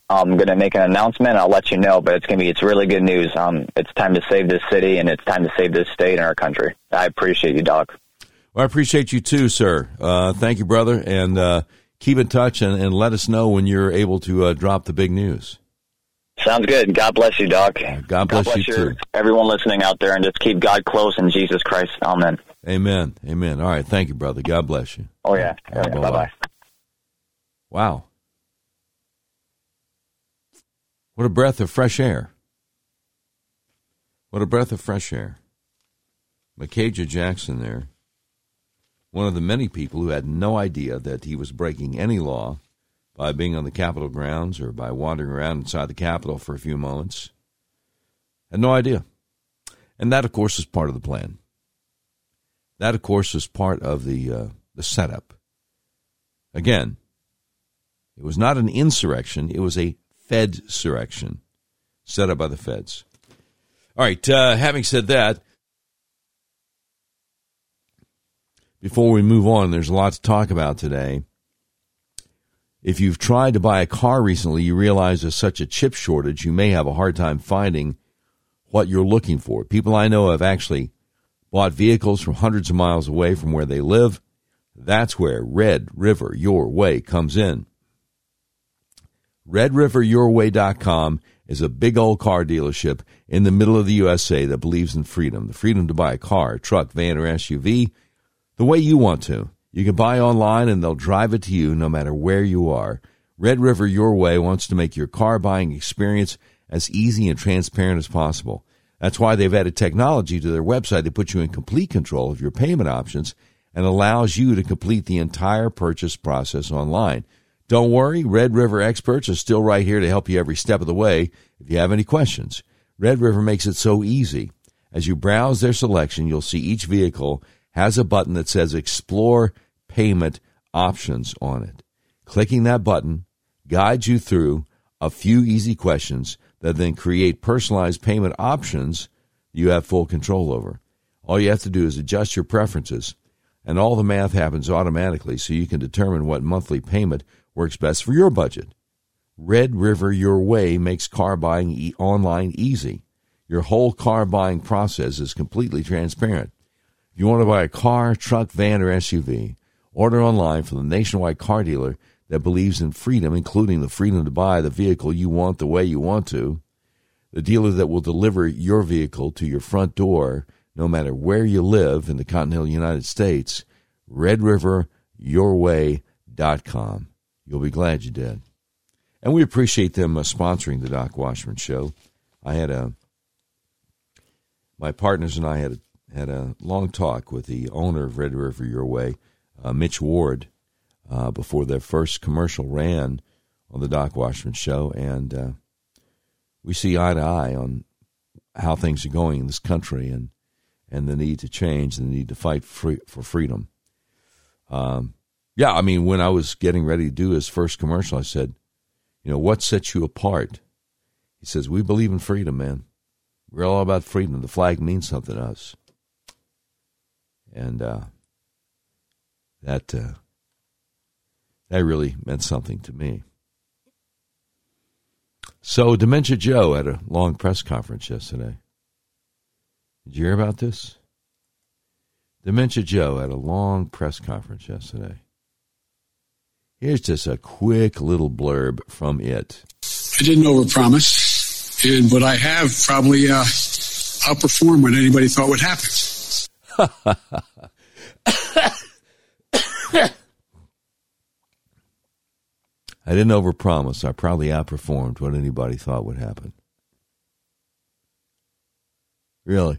I'm going to make an announcement. I'll let you know, but it's going to be it's really good news. Um, it's time to save this city and it's time to save this state and our country. I appreciate you, Doc. Well, I appreciate you too, sir. Uh, thank you, brother, and uh, keep in touch and, and, let us know when you're able to uh, drop the big news. Sounds good. God bless you, Doc. God bless, God bless you too. Everyone listening out there, and just keep God close in Jesus Christ. Amen. Amen. Amen. All right. Thank you, brother. God bless you. Oh yeah. Oh, yeah. Bye bye. Wow. What a breath of fresh air. What a breath of fresh air. Micajah Jackson there, one of the many people who had no idea that he was breaking any law by being on the Capitol grounds or by wandering around inside the Capitol for a few moments. Had no idea. And that, of course, is part of the plan. That, of course, is part of the uh, the setup. Again, it was not an insurrection; it was a Fed surrection set up by the feds. All right. Uh, having said that, before we move on, there's a lot to talk about today. If you've tried to buy a car recently, you realize there's such a chip shortage, you may have a hard time finding what you're looking for. People I know have actually bought vehicles from hundreds of miles away from where they live. That's where Red River Your Way comes in. RedRiverYourWay.com is a big old car dealership in the middle of the USA that believes in freedom the freedom to buy a car, truck, van, or SUV the way you want to. You can buy online and they'll drive it to you no matter where you are. Red River Your Way wants to make your car buying experience as easy and transparent as possible. That's why they've added technology to their website that puts you in complete control of your payment options and allows you to complete the entire purchase process online. Don't worry, Red River experts are still right here to help you every step of the way if you have any questions. Red River makes it so easy. As you browse their selection, you'll see each vehicle has a button that says Explore Payment Options on it. Clicking that button guides you through a few easy questions that then create personalized payment options you have full control over. All you have to do is adjust your preferences, and all the math happens automatically so you can determine what monthly payment works best for your budget. Red River Your Way makes car buying e- online easy. Your whole car buying process is completely transparent. If you want to buy a car, truck, van, or SUV, order online from the nationwide car dealer that believes in freedom, including the freedom to buy the vehicle you want the way you want to. The dealer that will deliver your vehicle to your front door, no matter where you live in the continental United States. RedRiverYourWay.com. You'll be glad you did. And we appreciate them uh, sponsoring the Doc Washburn Show. I had a, my partners and I had a had a long talk with the owner of Red River Your Way, uh, Mitch Ward, uh, before their first commercial ran on the Doc Washburn Show, and uh, we see eye to eye on how things are going in this country and and the need to change, and the need to fight free, for freedom. Um, yeah, I mean, when I was getting ready to do his first commercial, I said, you know, what sets you apart? He says, we believe in freedom, man. We're all about freedom. The flag means something to us and uh, that uh, that really meant something to me. So, Dementia Joe had a long press conference yesterday. Did you hear about this? Dementia Joe had a long press conference yesterday. Here's just a quick little blurb from it. I didn't overpromise, and but I have probably uh, outperformed what anybody thought would happen. [COUGHS] I didn't overpromise. I probably outperformed what anybody thought would happen. Really.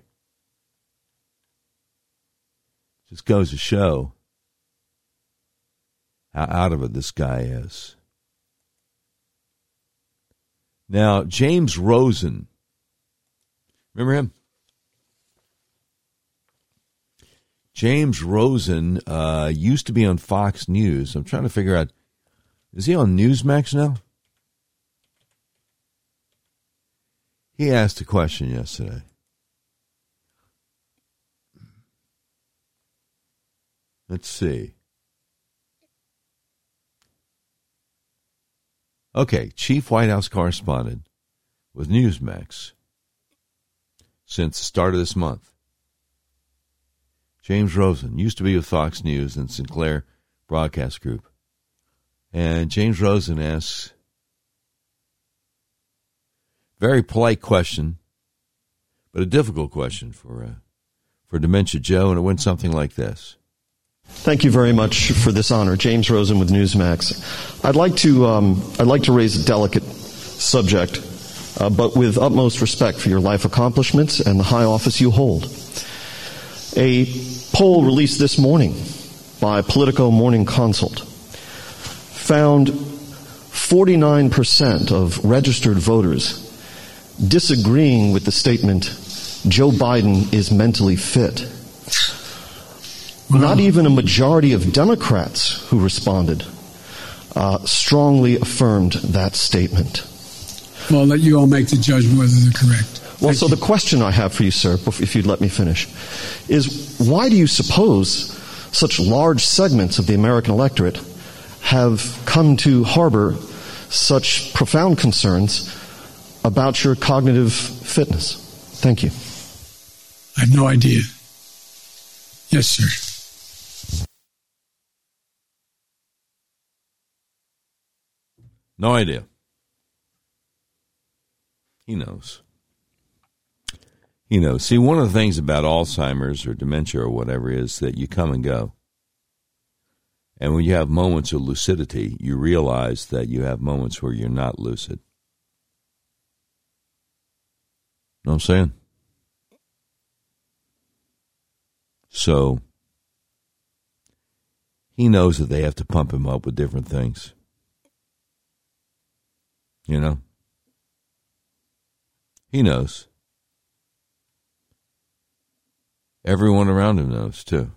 Just goes to show how out of it this guy is. Now, James Rosen, remember him? James Rosen uh, used to be on Fox News. I'm trying to figure out is he on Newsmax now? He asked a question yesterday. Let's see. Okay, chief White House correspondent with Newsmax since the start of this month. James Rosen used to be with Fox News and Sinclair Broadcast Group. And James Rosen asks, Very polite question, but a difficult question for uh, for Dementia Joe, and it went something like this. Thank you very much for this honor, James Rosen with Newsmax. I'd like to um, I'd like to raise a delicate subject, uh, but with utmost respect for your life accomplishments and the high office you hold. A poll released this morning by Politico Morning Consult found 49% of registered voters disagreeing with the statement Joe Biden is mentally fit. Not even a majority of Democrats who responded uh, strongly affirmed that statement. Well, I'll let you all make the judgment whether they're correct. Well, Thank so you. the question I have for you, sir, if you'd let me finish, is why do you suppose such large segments of the American electorate have come to harbor such profound concerns about your cognitive fitness? Thank you. I have no idea. Yes, sir. No idea. He knows. He knows. See, one of the things about Alzheimer's or dementia or whatever is that you come and go. And when you have moments of lucidity, you realize that you have moments where you're not lucid. Know what I'm saying? So he knows that they have to pump him up with different things. You know? He knows. Everyone around him knows, too.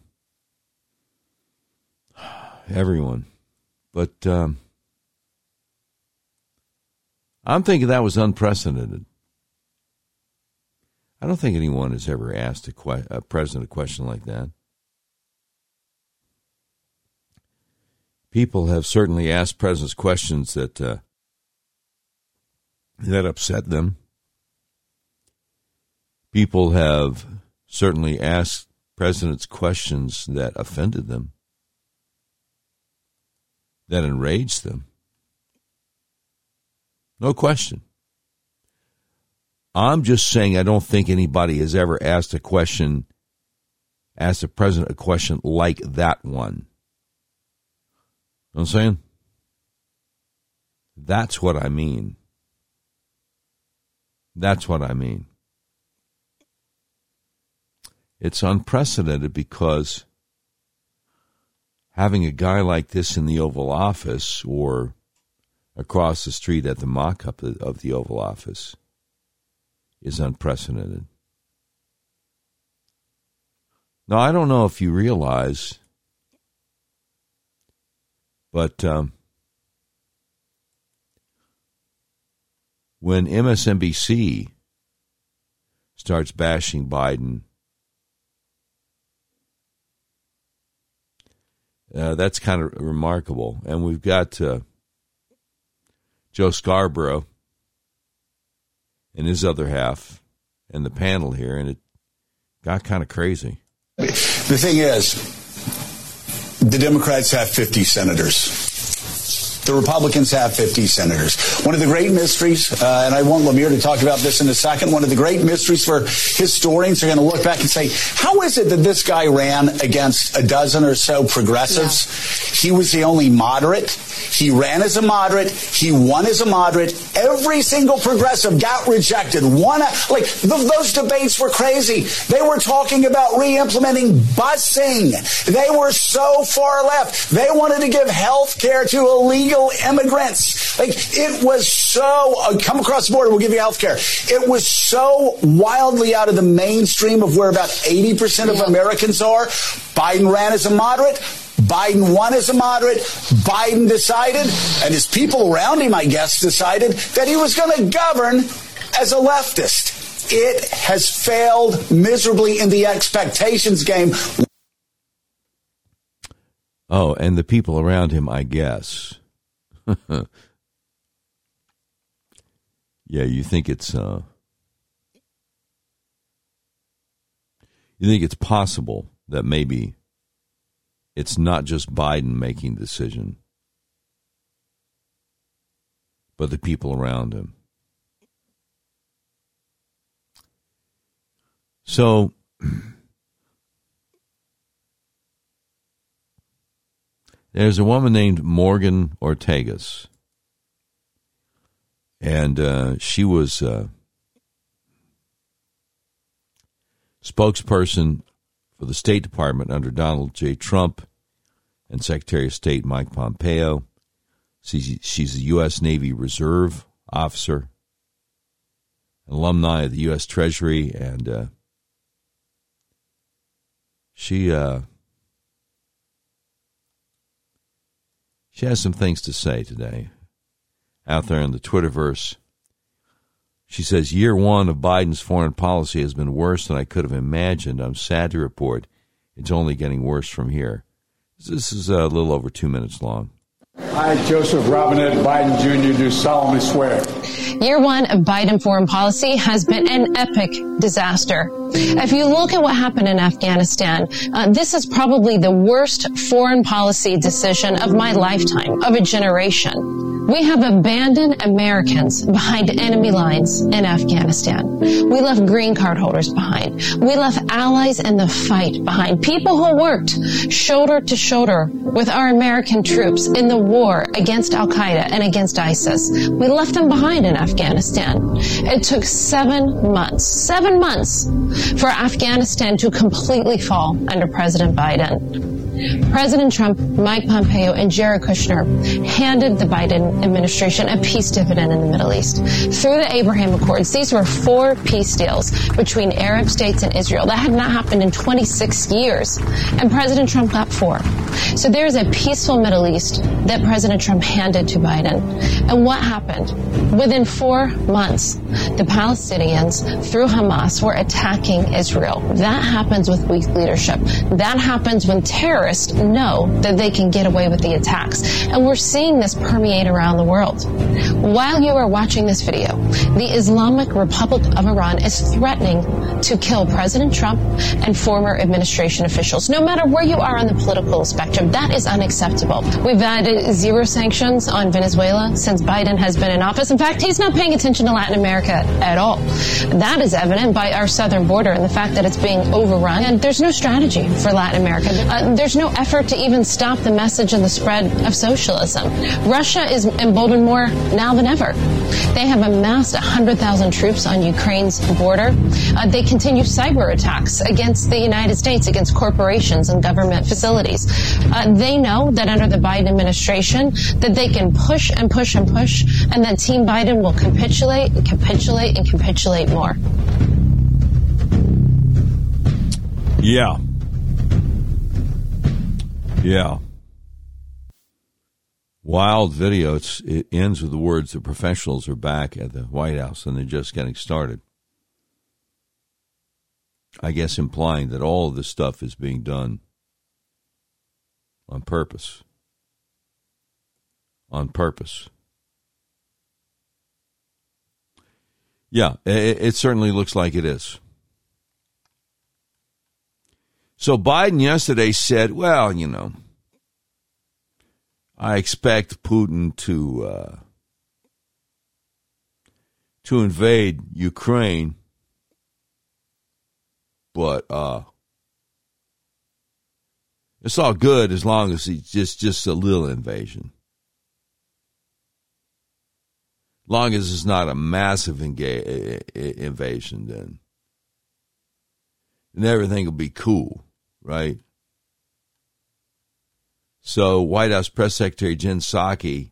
[SIGHS] Everyone. But um, I'm thinking that was unprecedented. I don't think anyone has ever asked a, que- a president a question like that. People have certainly asked presidents questions that uh, that upset them. People have certainly asked presidents questions that offended them, that enraged them. No question. I'm just saying I don't think anybody has ever asked a question, asked the president a question like that one. You know what I'm saying? That's what I mean. That's what I mean. It's unprecedented because having a guy like this in the Oval Office or across the street at the mock up of the Oval Office is unprecedented. Now, I don't know if you realize, but um, when MSNBC starts bashing Biden, uh, that's kind of remarkable. And we've got uh, Joe Scarborough and his other half and the panel here, and it got kind of crazy. The thing is, the Democrats have 50 senators. The Republicans have 50 senators. One of the great mysteries, uh, and I want Lemire to talk about this in a second, one of the great mysteries for historians are going to look back and say, how is it that this guy ran against a dozen or so progressives? Yeah. He was the only moderate. He ran as a moderate. He won as a moderate. Every single progressive got rejected. One, like those debates were crazy. They were talking about re-implementing busing. They were so far left. They wanted to give health care to illegal immigrants. Like it was so uh, come across the border, we'll give you health care. It was so wildly out of the mainstream of where about 80% of Americans are. Biden ran as a moderate. Biden won as a moderate. Biden decided, and his people around him, I guess, decided that he was going to govern as a leftist. It has failed miserably in the expectations game. Oh, and the people around him, I guess. [LAUGHS] yeah, you think it's uh, you think it's possible that maybe it's not just Biden making the decision, but the people around him. So [CLEARS THROAT] there's a woman named Morgan Ortagus, and uh, she was uh, spokesperson for the State Department under Donald J. Trump and Secretary of State Mike Pompeo. She's, a U.S. Navy Reserve officer, alumni of the U.S. Treasury, and uh, she she has some things to say today out there in the Twitterverse. She says, Year one of Biden's foreign policy has been worse than I could have imagined. I'm sad to report it's only getting worse from here. This is a little over two minutes long. I, Joseph Robinette Biden Jr., do solemnly swear. Year one of Biden foreign policy has been an epic disaster. If you look at what happened in Afghanistan, uh, this is probably the worst foreign policy decision of my lifetime, of a generation. We have abandoned Americans behind enemy lines in Afghanistan. We left green card holders behind. We left allies in the fight behind. People who worked shoulder to shoulder with our American troops in the war against Al Qaeda and against ISIS. We left them behind in Afghanistan. It took seven months, seven months for Afghanistan to completely fall under President Biden. President Trump, Mike Pompeo, and Jared Kushner handed the Biden administration a peace dividend in the Middle East. Through the Abraham Accords, these were four peace deals between Arab states and Israel. That had not happened in 26 years. And President Trump got four. So there is a peaceful Middle East that President Trump handed to Biden. And what happened? Within four months, the Palestinians, through Hamas, were attacking Israel. That happens with weak leadership. That happens when terrorists terrorists know that they can get away with the attacks. And we're seeing this permeate around the world. While you are watching this video, the Islamic Republic of Iran is threatening to kill President Trump and former administration officials. No matter where you are on the political spectrum, that is unacceptable. We've had zero sanctions on Venezuela since Biden has been in office. In fact, he's not paying attention to Latin America at all. That is evident by our southern border and the fact that it's being overrun. And there's no strategy for Latin America. Uh, there's no effort to even stop the message and the spread of socialism. Russia is emboldened more now than ever. They have amassed 100,000 troops on Ukraine's border. Uh, they continue cyber attacks against the United States, against corporations and government facilities. Uh, they know that under the Biden administration that they can push and push and push, and that Team Biden will capitulate and capitulate and capitulate more. Yeah. Yeah. Wild video. It's, it ends with the words the professionals are back at the White House and they're just getting started. I guess implying that all of this stuff is being done on purpose. On purpose. Yeah, it, it certainly looks like it is. So Biden yesterday said, well, you know, I expect Putin to uh, to invade Ukraine, but uh, it's all good as long as it's just just a little invasion. Long as it's not a massive inga- invasion, then and everything will be cool right? So White House Press Secretary Jen Psaki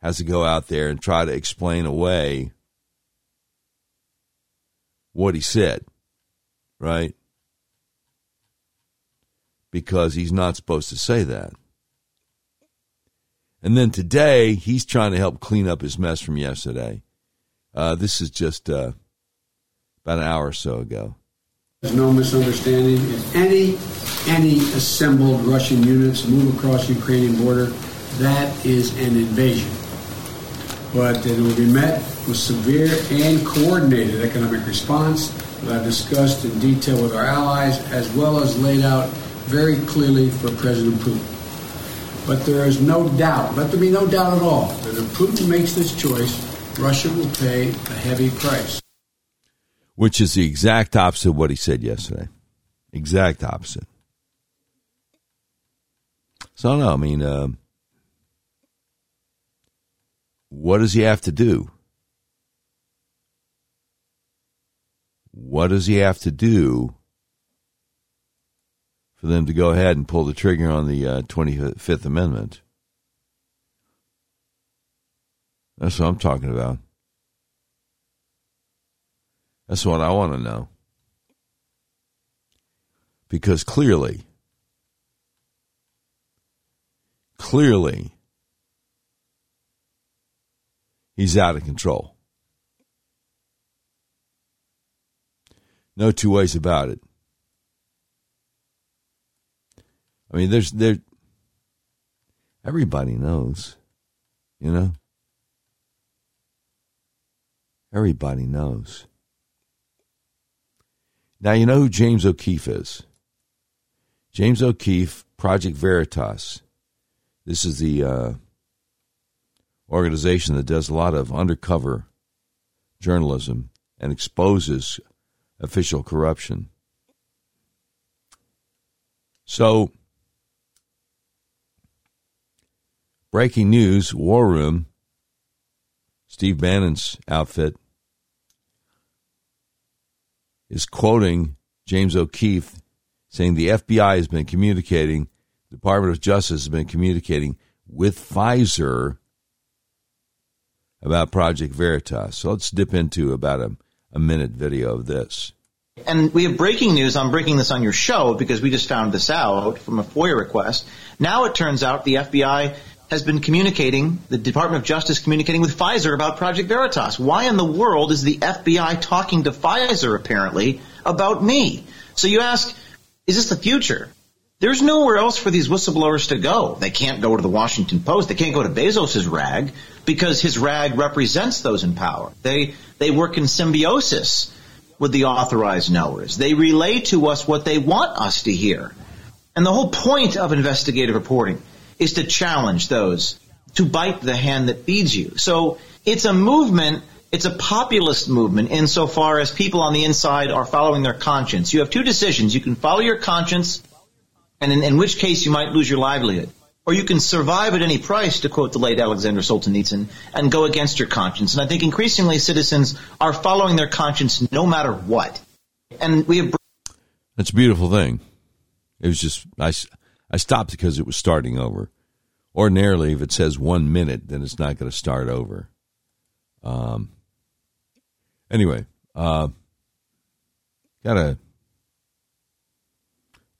has to go out there and try to explain away what he said, right? Because he's not supposed to say that. And then today, he's trying to help clean up his mess from yesterday. Uh, this is just uh, about an hour or so ago. There's no misunderstanding. If any any assembled Russian units move across the Ukrainian border, that is an invasion. But it will be met with severe and coordinated economic response that I've discussed in detail with our allies, as well as laid out very clearly for President Putin. But there is no doubt, let there be no doubt at all, that if Putin makes this choice, Russia will pay a heavy price. which is the exact opposite of what he said yesterday. Exact opposite. So, no, I mean, um, what does he have to do? What does he have to do for them to go ahead and pull the trigger on the uh, 25th Amendment? That's what I'm talking about. That's what I want to know. Because clearly, clearly, he's out of control. No two ways about it. I mean, there's there. Everybody knows, you know. Everybody knows. Now you know who James O'Keefe is. James O'Keefe, Project Veritas. This is the uh, organization that does a lot of undercover journalism and exposes official corruption. So, breaking news War Room, Steve Bannon's outfit, is quoting James O'Keefe saying the FBI has been communicating, Department of Justice has been communicating with Pfizer about Project Veritas. So let's dip into about a, a minute video of this. And we have breaking news. I'm breaking this on your show because we just found this out from a FOIA request. Now it turns out the FBI has been communicating, the Department of Justice communicating with Pfizer about Project Veritas. Why in the world is the FBI talking to Pfizer apparently about me? So you ask, is this the future? There's nowhere else for these whistleblowers to go. They can't go to the Washington Post. They can't go to Bezos's rag because his rag represents those in power. They, they work in symbiosis with the authorized knowers. They relay to us what they want us to hear. And the whole point of investigative reporting is to challenge those to bite the hand that feeds you. So it's a movement, it's a populist movement insofar as people on the inside are following their conscience. You have two decisions. You can follow your conscience, and in, in which case you might lose your livelihood. Or you can survive at any price, to quote the late Alexander Solzhenitsyn, and go against your conscience. And I think increasingly citizens are following their conscience no matter what. And we have. That's a beautiful thing. It was just, I, I stopped because it was starting over. Ordinarily, if it says one minute, then it's not going to start over. Um, anyway, uh, got a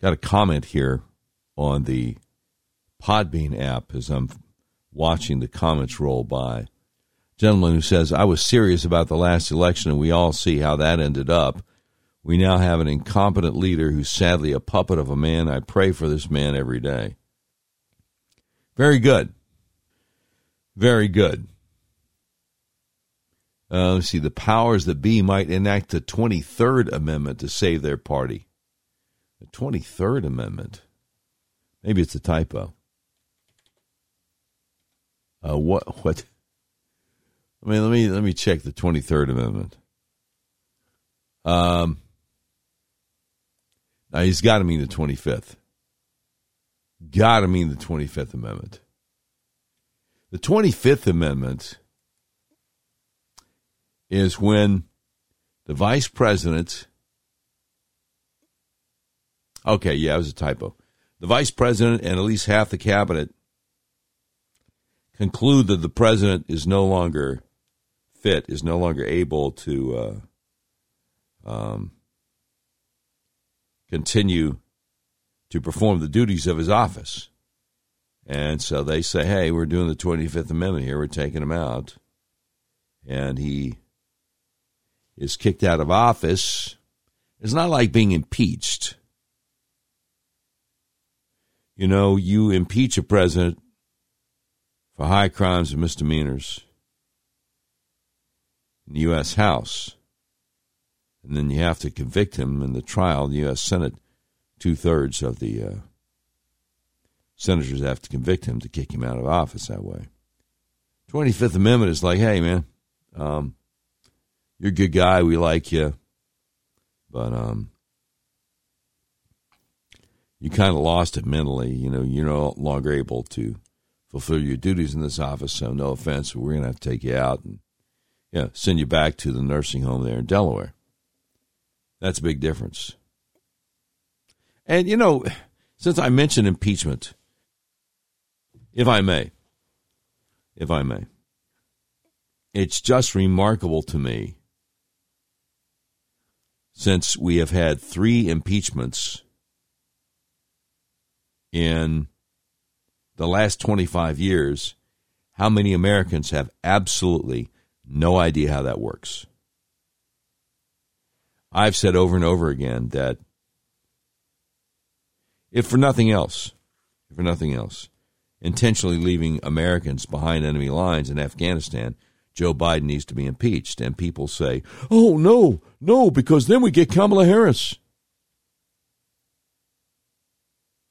got a comment here on the Podbean app as I'm watching the comments roll by. Gentleman who says, I was serious about the last election, and we all see how that ended up. We now have an incompetent leader who's sadly a puppet of a man. I pray for this man every day. Very good. Very good. Uh, let's see. The powers that be might enact the 23rd Amendment to save their party. The 23rd Amendment. Maybe it's a typo. Uh, what? What? I mean, let me let me check the 23rd Amendment. Um, now he's got to mean the 25th. Got to mean the 25th Amendment. The 25th Amendment is when the vice president. Okay, yeah, it was a typo. The vice president and at least half the cabinet conclude that the president is no longer fit, is no longer able to uh, um, continue to perform the duties of his office. And so they say, hey, we're doing the 25th Amendment here. We're taking him out. And he is kicked out of office. It's not like being impeached. You know, you impeach a president for high crimes and misdemeanors in the U.S. House and then you have to convict him in the trial. in The U.S. Senate, two thirds of the uh, senators have to convict him to kick him out of office that way. 25th Amendment is like, hey, man, um, you're a good guy. We like you. but um, you kind of lost it mentally. You know, you're no longer able to fulfill your duties in this office. So, no offense, we're going to have to take you out and yeah, send you back to the nursing home there in Delaware. That's a big difference. And you know, since I mentioned impeachment, if I may, if I may, it's just remarkable to me since we have had three impeachments in the last 25 years, how many Americans have absolutely no idea how that works. I've said over and over again that if for nothing else, if for nothing else, intentionally leaving Americans behind enemy lines in Afghanistan, Joe Biden needs to be impeached. And people say, oh, no, no, because then we get Kamala Harris.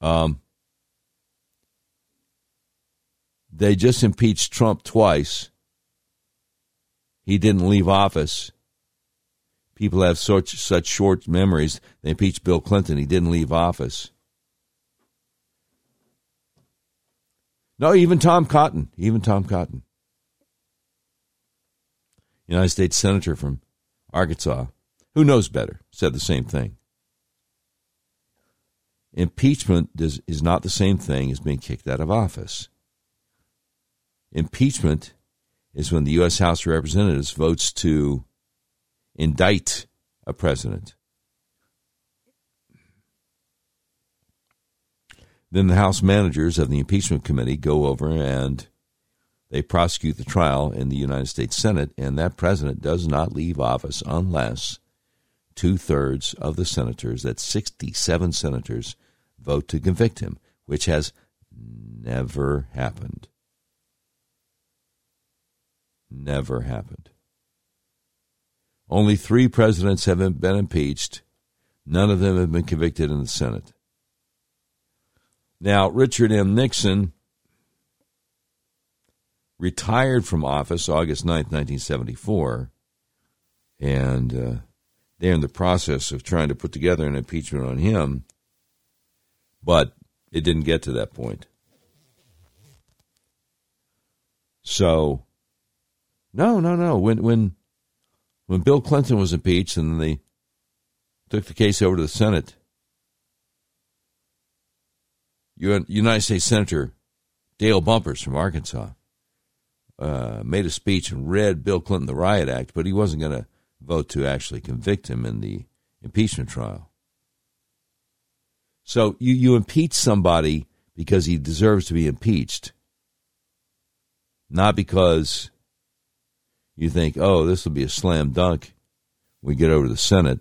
Um, they just impeached Trump twice. He didn't leave office. People have such such short memories. They impeached Bill Clinton. He didn't leave office. No, even Tom Cotton. Even Tom Cotton. United States Senator from Arkansas, who knows better, said the same thing. Impeachment is not the same thing as being kicked out of office. Impeachment is when the U.S. House of Representatives votes to indict a president. Then the House managers of the impeachment committee go over and they prosecute the trial in the United States Senate, and that president does not leave office unless two thirds of the senators, that's 67 senators, vote to convict him, which has never happened. Never happened. Only three presidents have been impeached. None of them have been convicted in the Senate. Now, Richard M. Nixon retired from office August 9, 1974, and uh, they're in the process of trying to put together an impeachment on him, but it didn't get to that point. So, no, no, no. When when when Bill Clinton was impeached and they took the case over to the Senate, United States Senator Dale Bumpers from Arkansas uh, made a speech and read Bill Clinton the Riot Act, but he wasn't going to vote to actually convict him in the impeachment trial. So you, you impeach somebody because he deserves to be impeached, not because you think, oh, this will be a slam dunk we get over to the Senate,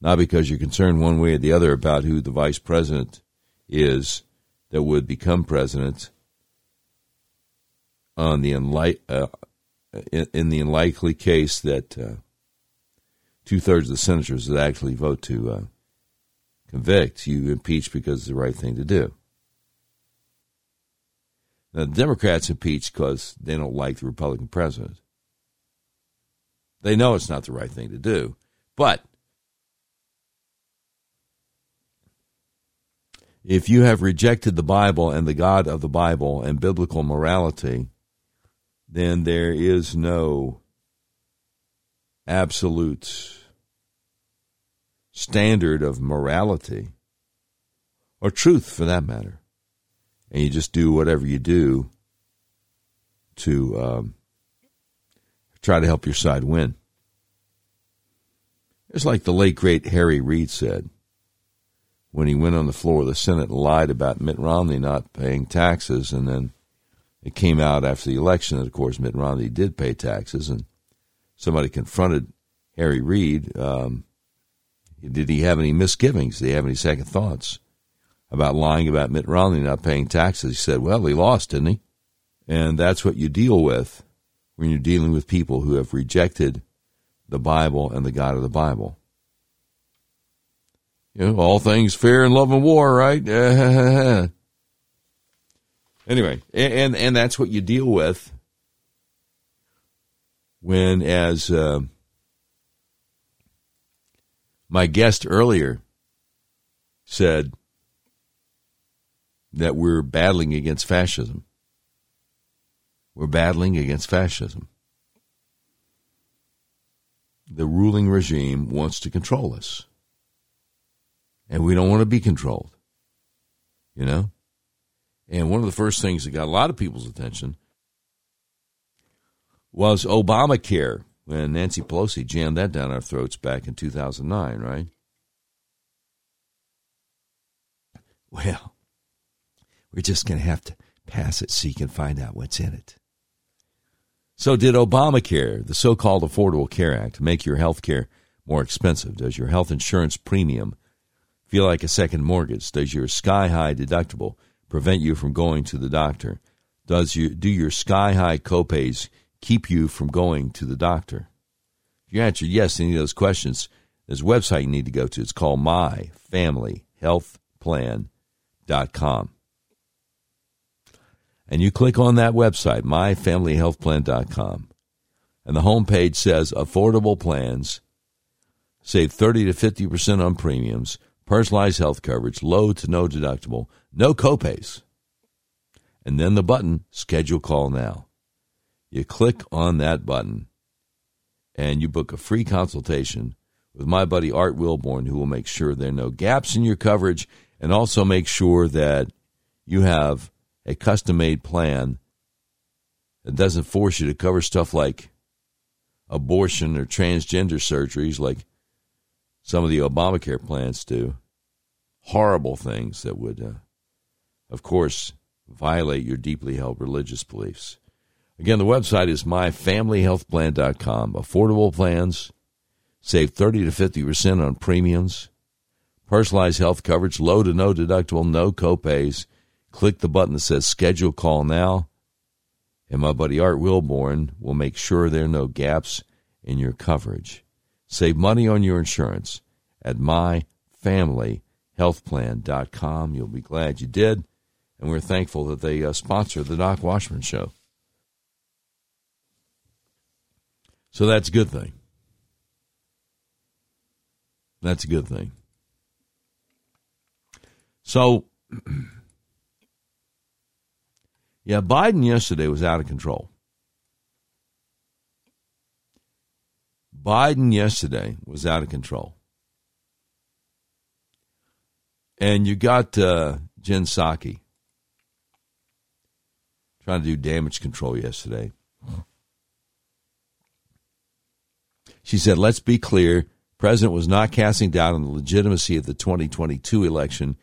not because you're concerned one way or the other about who the vice president is that would become president on the unlike, uh, in, in, the unlikely case that uh, two thirds of the senators would actually vote to uh, convict, you impeach because it's the right thing to do. Now, the Democrats impeach because they don't like the Republican president. They know it's not the right thing to do, but if you have rejected the Bible and the God of the Bible and biblical morality, then there is no absolute standard of morality or truth for that matter. And you just do whatever you do to um, try to help your side win. It's like the late great Harry Reid said when he went on the floor of the Senate and lied about Mitt Romney not paying taxes, and then it came out after the election that, of course, Mitt Romney did pay taxes, and somebody confronted Harry Reid. Um, did he have any misgivings? Did he have any second thoughts about lying about Mitt Romney not paying taxes? He said, "Well, he lost, didn't he?" And that's what you deal with when you're dealing with people who have rejected the Bible and the God of the Bible you know, all things fair in love and war, right? [LAUGHS] anyway, and and that's what you deal with when, as uh, My guest earlier said that we're battling against fascism. We're battling against fascism. The ruling regime wants to control us. And we don't want to be controlled. You know? And one of the first things that got a lot of people's attention was Obamacare when Nancy Pelosi jammed that down our throats back in 2009, right? Well, we're just going to have to pass it so you can find out what's in it. So, did Obamacare, the so called Affordable Care Act, make your health care more expensive? Does your health insurance premium feel like a second mortgage? Does your sky high deductible prevent you from going to the doctor? Does you, do your sky high copays keep you from going to the doctor? If you answer yes to any of those questions, there's a website you need to go to. It's called myfamilyhealthplan.com. And you click on that website, myfamilyhealthplan.com, and the homepage says affordable plans, save 30 to 50% on premiums, personalized health coverage, low to no deductible, no copays. And then the button, schedule call now. You click on that button and you book a free consultation with my buddy Art Wilborn, who will make sure there are no gaps in your coverage and also make sure that you have a custom made plan that doesn't force you to cover stuff like abortion or transgender surgeries like some of the Obamacare plans do. Horrible things that would, uh, of course, violate your deeply held religious beliefs. Again, the website is myfamilyhealthplan.com. Affordable plans, save 30 to 50% on premiums, personalized health coverage, low to no deductible, no copays click the button that says schedule call now, and my buddy Art Wilborn will make sure there are no gaps in your coverage. Save money on your insurance at myfamilyhealthplan.com. You'll be glad you did, and we're thankful that they uh, sponsor the Doc Washburn Show. So that's a good thing. That's a good thing. So [CLEARS THROAT] Yeah, Biden yesterday was out of control. Biden yesterday was out of control. And you got uh, Jen Psaki trying to do damage control yesterday. She said, let's be clear. President was not casting doubt on the legitimacy of the 2022 election.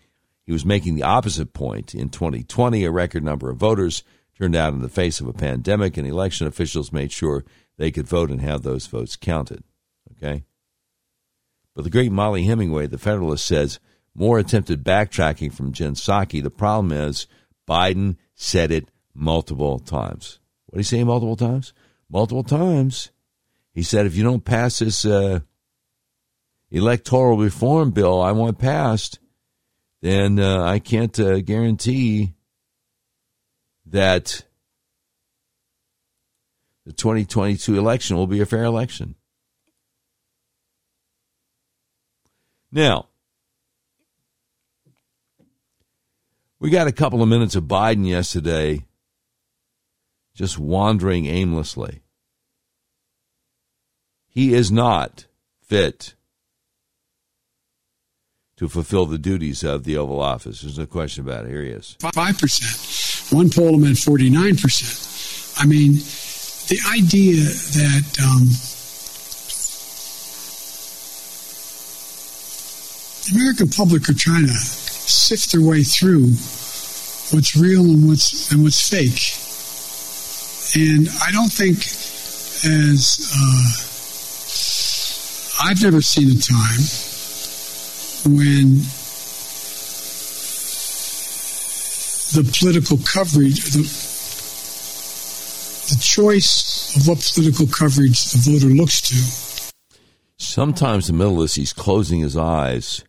He was making the opposite point. In 2020, a record number of voters turned out in the face of a pandemic, and election officials made sure they could vote and have those votes counted. Okay? But the great Mollie Hemingway, the Federalist, says more attempted backtracking from Jen Psaki. The problem is Biden said it multiple times. What did he say multiple times? Multiple times. He said, if you don't pass this uh, electoral reform bill I want passed, then uh, I can't uh, guarantee that the 2022 election will be a fair election. Now, we got a couple of minutes of Biden yesterday just wandering aimlessly. He is not fit to fulfill the duties of the Oval Office. There's no question about it. Here he is. 5%. One poll him at 49%. I mean, the idea that um, the American public are trying to sift their way through what's real and what's and what's fake. And I don't think as uh, I've never seen a time when the political coverage, the, the choice of what political coverage the voter looks to. Sometimes in the middle of this, he's closing his eyes,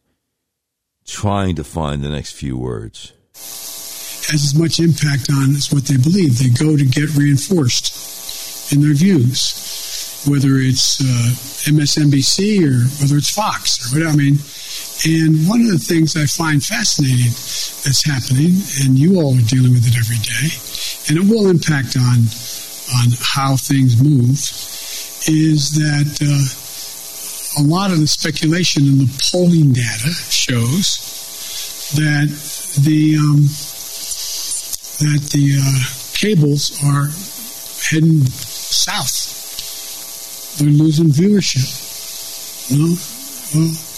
trying to find the next few words. Has as much impact on as what they believe. They go to get reinforced in their views. whether it's uh, MSNBC or whether it's Fox or whatever. I mean, and one of the things I find fascinating that's happening, and you all are dealing with it every day, and it will impact on on how things move, is that uh, a lot of the speculation in the polling data shows that the um, that the uh, cables are heading south. They're losing viewership. You know, well,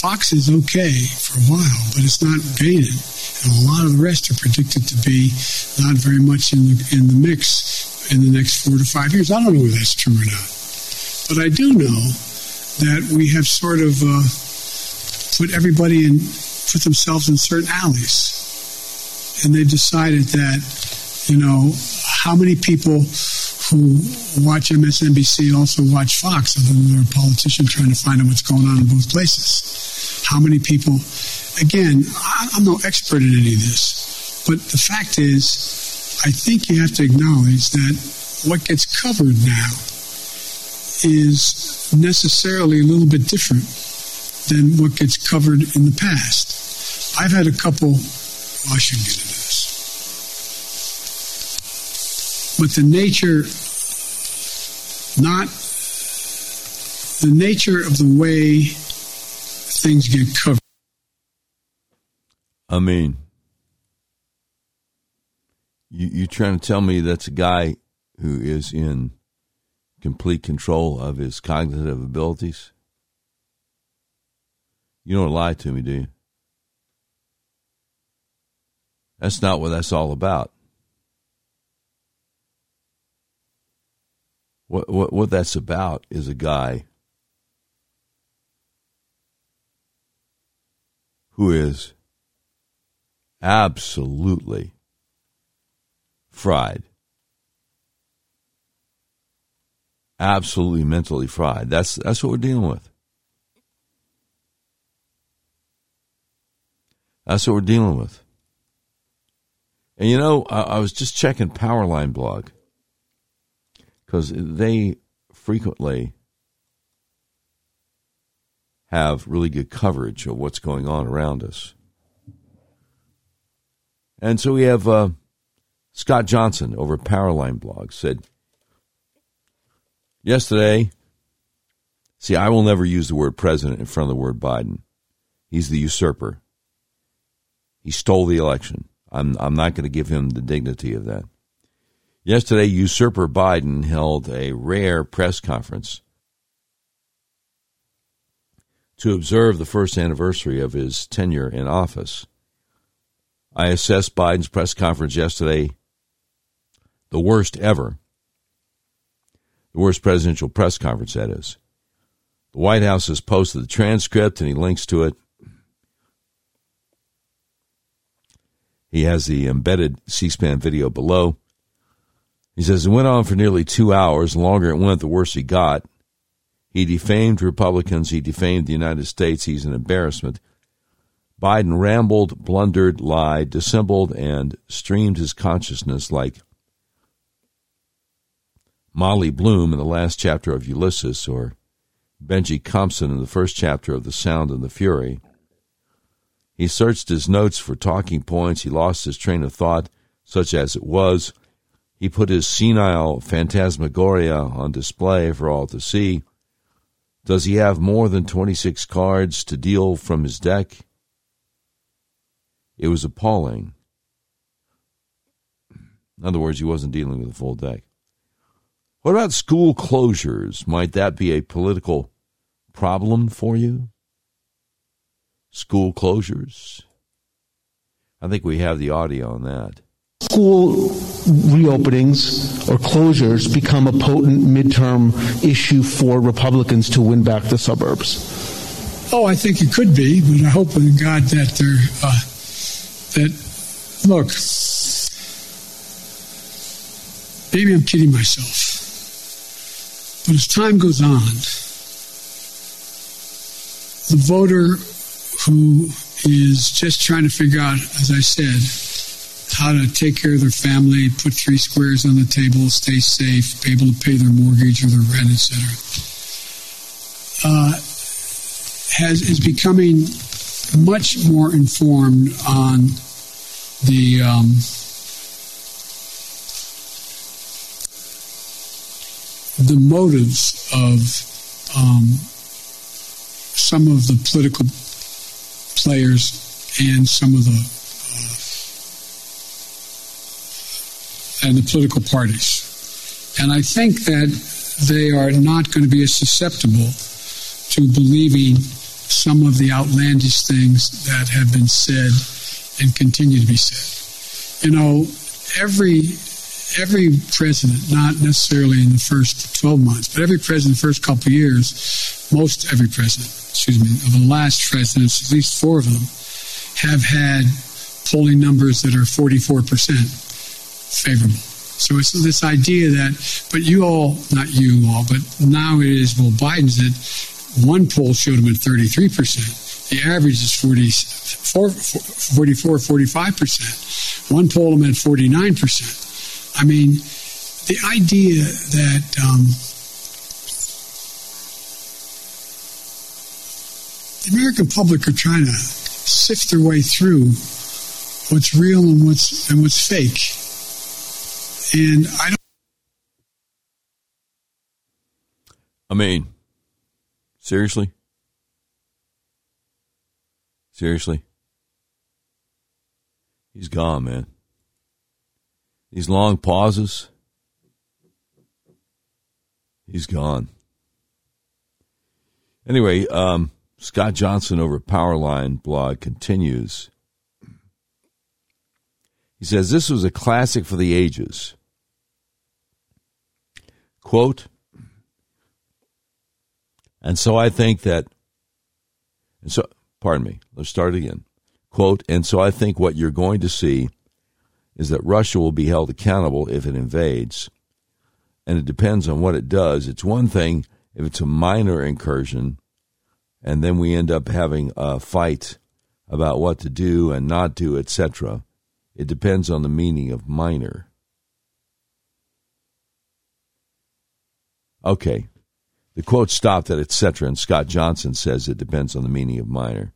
Fox is okay for a while, but it's not gaining, and a lot of the rest are predicted to be not very much in the in the mix in the next four to five years. I don't know whether that's true or not, but I do know that we have sort of uh, put everybody in, put themselves in certain alleys, and they've decided that you know how many people who watch MSNBC also watch Fox, other than they're a politician trying to find out what's going on in both places. How many people, again, I'm no expert in any of this, but the fact is, I think you have to acknowledge that what gets covered now is necessarily a little bit different than what gets covered in the past. I've had a couple, well, I shouldn't get into this. But the nature, not the nature of the way things get covered. I mean, you you trying to tell me that's a guy who is in complete control of his cognitive abilities? You don't lie to me, do you? That's not what that's all about. What what what that's about is a guy who is absolutely fried. Absolutely mentally fried. That's that's what we're dealing with. That's what we're dealing with. And you know, I, I was just checking Powerline blog because they frequently have really good coverage of what's going on around us. And so we have uh, Scott Johnson over Powerline blog said yesterday. See, I will never use the word president in front of the word Biden. He's the usurper. He stole the election. I'm I'm not going to give him the dignity of that. Yesterday, usurper Biden held a rare press conference to observe the first anniversary of his tenure in office. I assessed Biden's press conference yesterday the worst ever. The worst presidential press conference, that is. The White House has posted the transcript and he links to it. He has the embedded C SPAN video below. He says it went on for nearly two hours. The longer it went, the worse he got. He defamed Republicans. He defamed the United States. He's an embarrassment. Biden rambled, blundered, lied, dissembled, and streamed his consciousness like Molly Bloom in the last chapter of Ulysses or Benjy Compson in the first chapter of The Sound and the Fury. He searched his notes for talking points. He lost his train of thought, such as it was. He put his senile phantasmagoria on display for all to see. Does he have more than 26 cards to deal from his deck? It was appalling. In other words, he wasn't dealing with a full deck. What about school closures? Might that be a political problem for you? School closures? I think we have the audio on that school reopenings or closures become a potent midterm issue for Republicans to win back the suburbs? Oh, I think it could be, but I hope in God that they're uh, that look. Maybe I'm kidding myself, but as time goes on, the voter who is just trying to figure out, as I said, how to take care of their family, put three squares on the table, stay safe, be able to pay their mortgage or their rent, etc. Uh, has is becoming much more informed on the um, the motives of um, some of the political players and some of the and the political parties. And I think that they are not going to be as susceptible to believing some of the outlandish things that have been said and continue to be said. You know, every every president, not necessarily in the first 12 months, but every president, the first couple of years, most every president, excuse me, of the last presidents, at least four of them, have had polling numbers that are 44% favorable. So it's this idea that, but you all, not you all, but now it is, well, Biden's at, one poll showed him at 33%. The average is 44, 44 45%. One poll him at 49%. I mean, the idea that um, the American public are trying to sift their way through what's real and what's and what's fake, and I don't. I mean, seriously, seriously, he's gone, man these long pauses, he's gone. Anyway, um, Scott Johnson over Powerline blog continues. He says, This was a classic for the ages. Quote, and so I think that, and so, pardon me, let's start again. Quote, and so I think what you're going to see is that Russia will be held accountable if it invades. And it depends on what it does. It's one thing if it's a minor incursion, and then we end up having a fight about what to do and not do, etc. It depends on the meaning of minor. Okay. The quote stopped at etc., and Scott Johnson says it depends on the meaning of minor.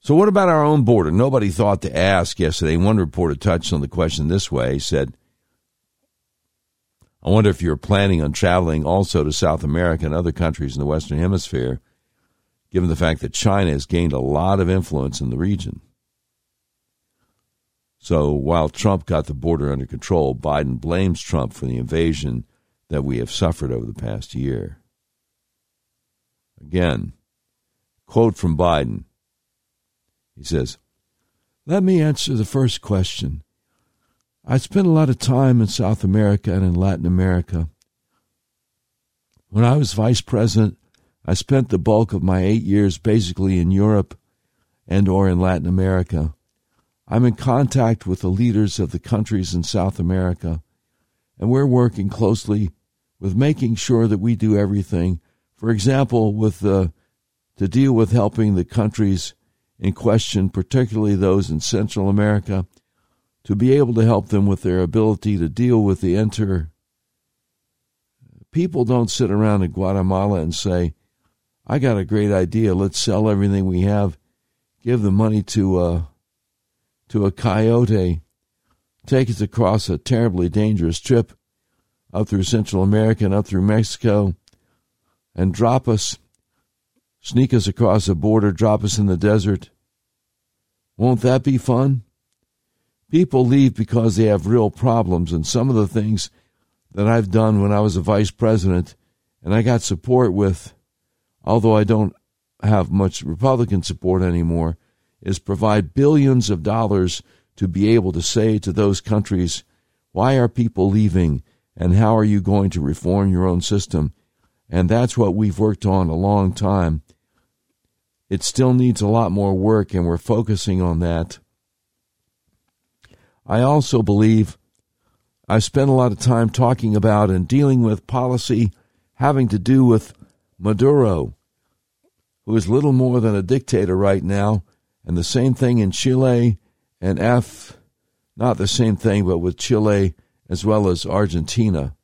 So, what about our own border? Nobody thought to ask yesterday. One reporter touched on the question this way. He said, I wonder if you're planning on traveling also to South America and other countries in the Western Hemisphere, given the fact that China has gained a lot of influence in the region. So, while Trump got the border under control, Biden blames Trump for the invasion that we have suffered over the past year. Again, quote from Biden. He says, Let me answer the first question. I spent a lot of time in South America and in Latin America. When I was vice president, I spent the bulk of my eight years basically in Europe and or in Latin America. I'm in contact with the leaders of the countries in South America, and we're working closely with making sure that we do everything. For example, with the to deal with helping the countries in question, particularly those in Central America, to be able to help them with their ability to deal with the enter. People don't sit around in Guatemala and say, I got a great idea. Let's sell everything we have, give the money to uh, to a coyote, take us across a terribly dangerous trip up through Central America and up through Mexico, and drop us sneak us across the border, drop us in the desert. Won't that be fun? People leave because they have real problems, and some of the things that I've done when I was a vice president and I got support with, although I don't have much Republican support anymore, is provide billions of dollars to be able to say to those countries, why are people leaving and how are you going to reform your own system? And that's what we've worked on a long time. It still needs a lot more work, and we're focusing on that. I also believe I've spent a lot of time talking about and dealing with policy having to do with Maduro, who is little more than a dictator right now, and the same thing in Chile and F. not the same thing, but with Chile as well as Argentina.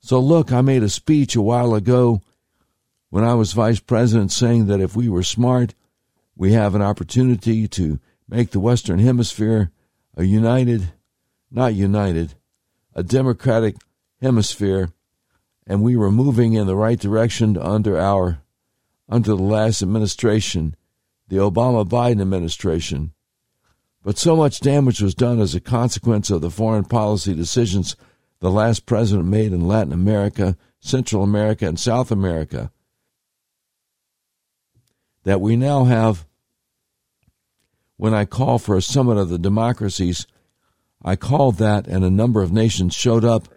So, look, I made a speech a while ago when I was vice president saying that if we were smart, we have an opportunity to make the Western Hemisphere a united, not united, a democratic hemisphere, and we were moving in the right direction under our, under the last administration, the Obama Biden administration. But so much damage was done as a consequence of the foreign policy decisions the last president made in Latin America, Central America, and South America that we now have when I call for a summit of the democracies, I called that, and a number of nations showed up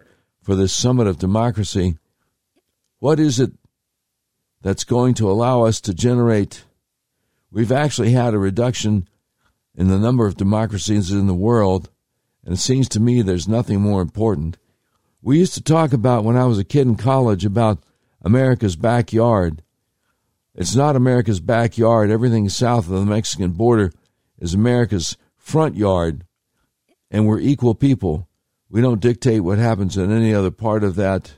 for this summit of democracy. What is it that's going to allow us to generate? We've actually had a reduction in the number of democracies in the world, and it seems to me there's nothing more important. We used to talk about when I was a kid in college about America's backyard. It's not America's backyard. Everything south of the Mexican border is America's front yard, and we're equal people. We don't dictate what happens in any other part of that,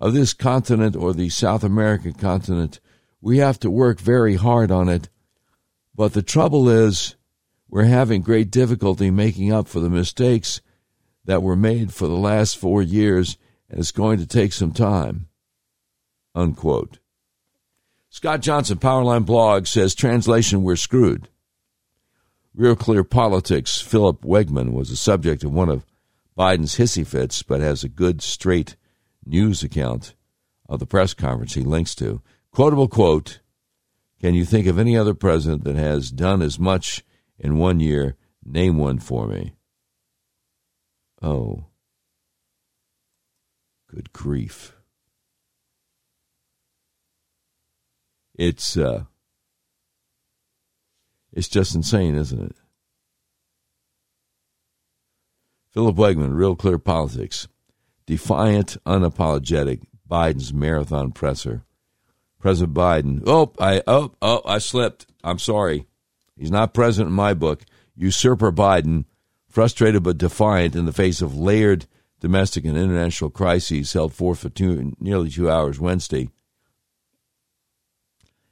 of this continent or the South American continent. We have to work very hard on it. But the trouble is, we're having great difficulty making up for the mistakes that were made for the last four years, and it's going to take some time. Unquote. Scott Johnson, Powerline blog, says translation, we're screwed. Real Clear Politics, Philip Wegmann was the subject of one of Biden's hissy fits, but has a good, straight news account of the press conference he links to. Quotable quote Can you think of any other president that has done as much in one year? Name one for me. Oh. Good grief. It's uh it's just insane, isn't it? Philip Wegmann, Real Clear Politics. Defiant, unapologetic, Biden's marathon presser. President Biden. Oh, I oh oh I slipped. I'm sorry. He's not president in my book. Usurper Biden, frustrated but defiant in the face of layered domestic and international crises, held forth for two, nearly two hours Wednesday.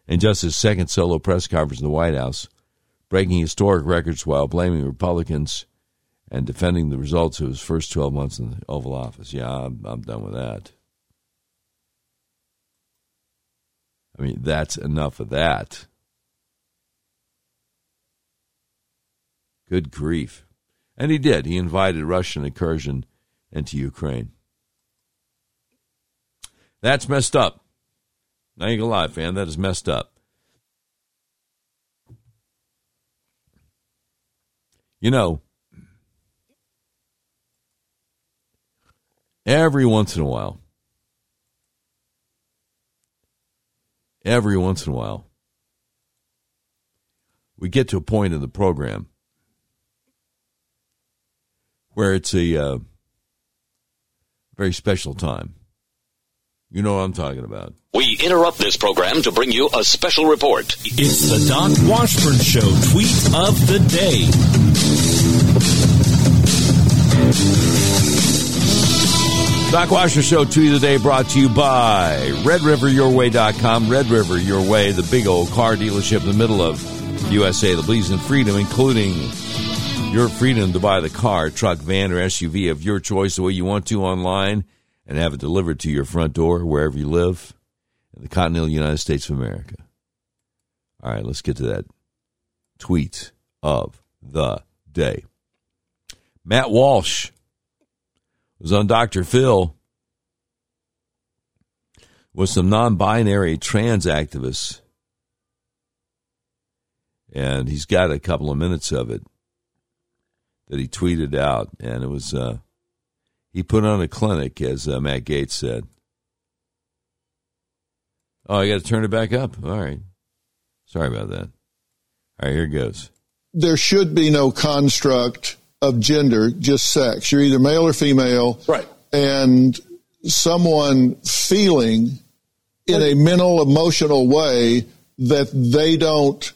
In just his second solo press conference in the White House, breaking historic records while blaming Republicans and defending the results of his first 12 months in the Oval Office. Yeah, I'm, I'm done with that. I mean, that's enough of that. Good grief. And he did. He invited Russian incursion into Ukraine. That's messed up. Now you gonna lie, fan. That is messed up. You know, every once in a while, every once in a while, we get to a point in the program where it's a uh, very special time. You know what I'm talking about. We interrupt this program to bring you a special report. It's the Doc Washburn Show tweet of the day. Doc Washburn Show to you today brought to you by RedRiverYourWay.com. Red River Your Way, the big old car dealership in the middle of USA, the in freedom, including your freedom to buy the car, truck, van, or SUV of your choice the way you want to online and have it delivered to your front door wherever you live in the continental United States of America. All right, let's get to that tweet of the day. Matt Walsh was on Dr. Phil with some non binary trans activists. And he's got a couple of minutes of it that he tweeted out. And it was, uh, he put on a clinic, as uh, Matt Gaetz said. Oh, I got to turn it back up. All right. Sorry about that. All right, here goes. There should be no construct of gender, just sex. You're either male or female. Right. And someone feeling in a mental, emotional way that they don't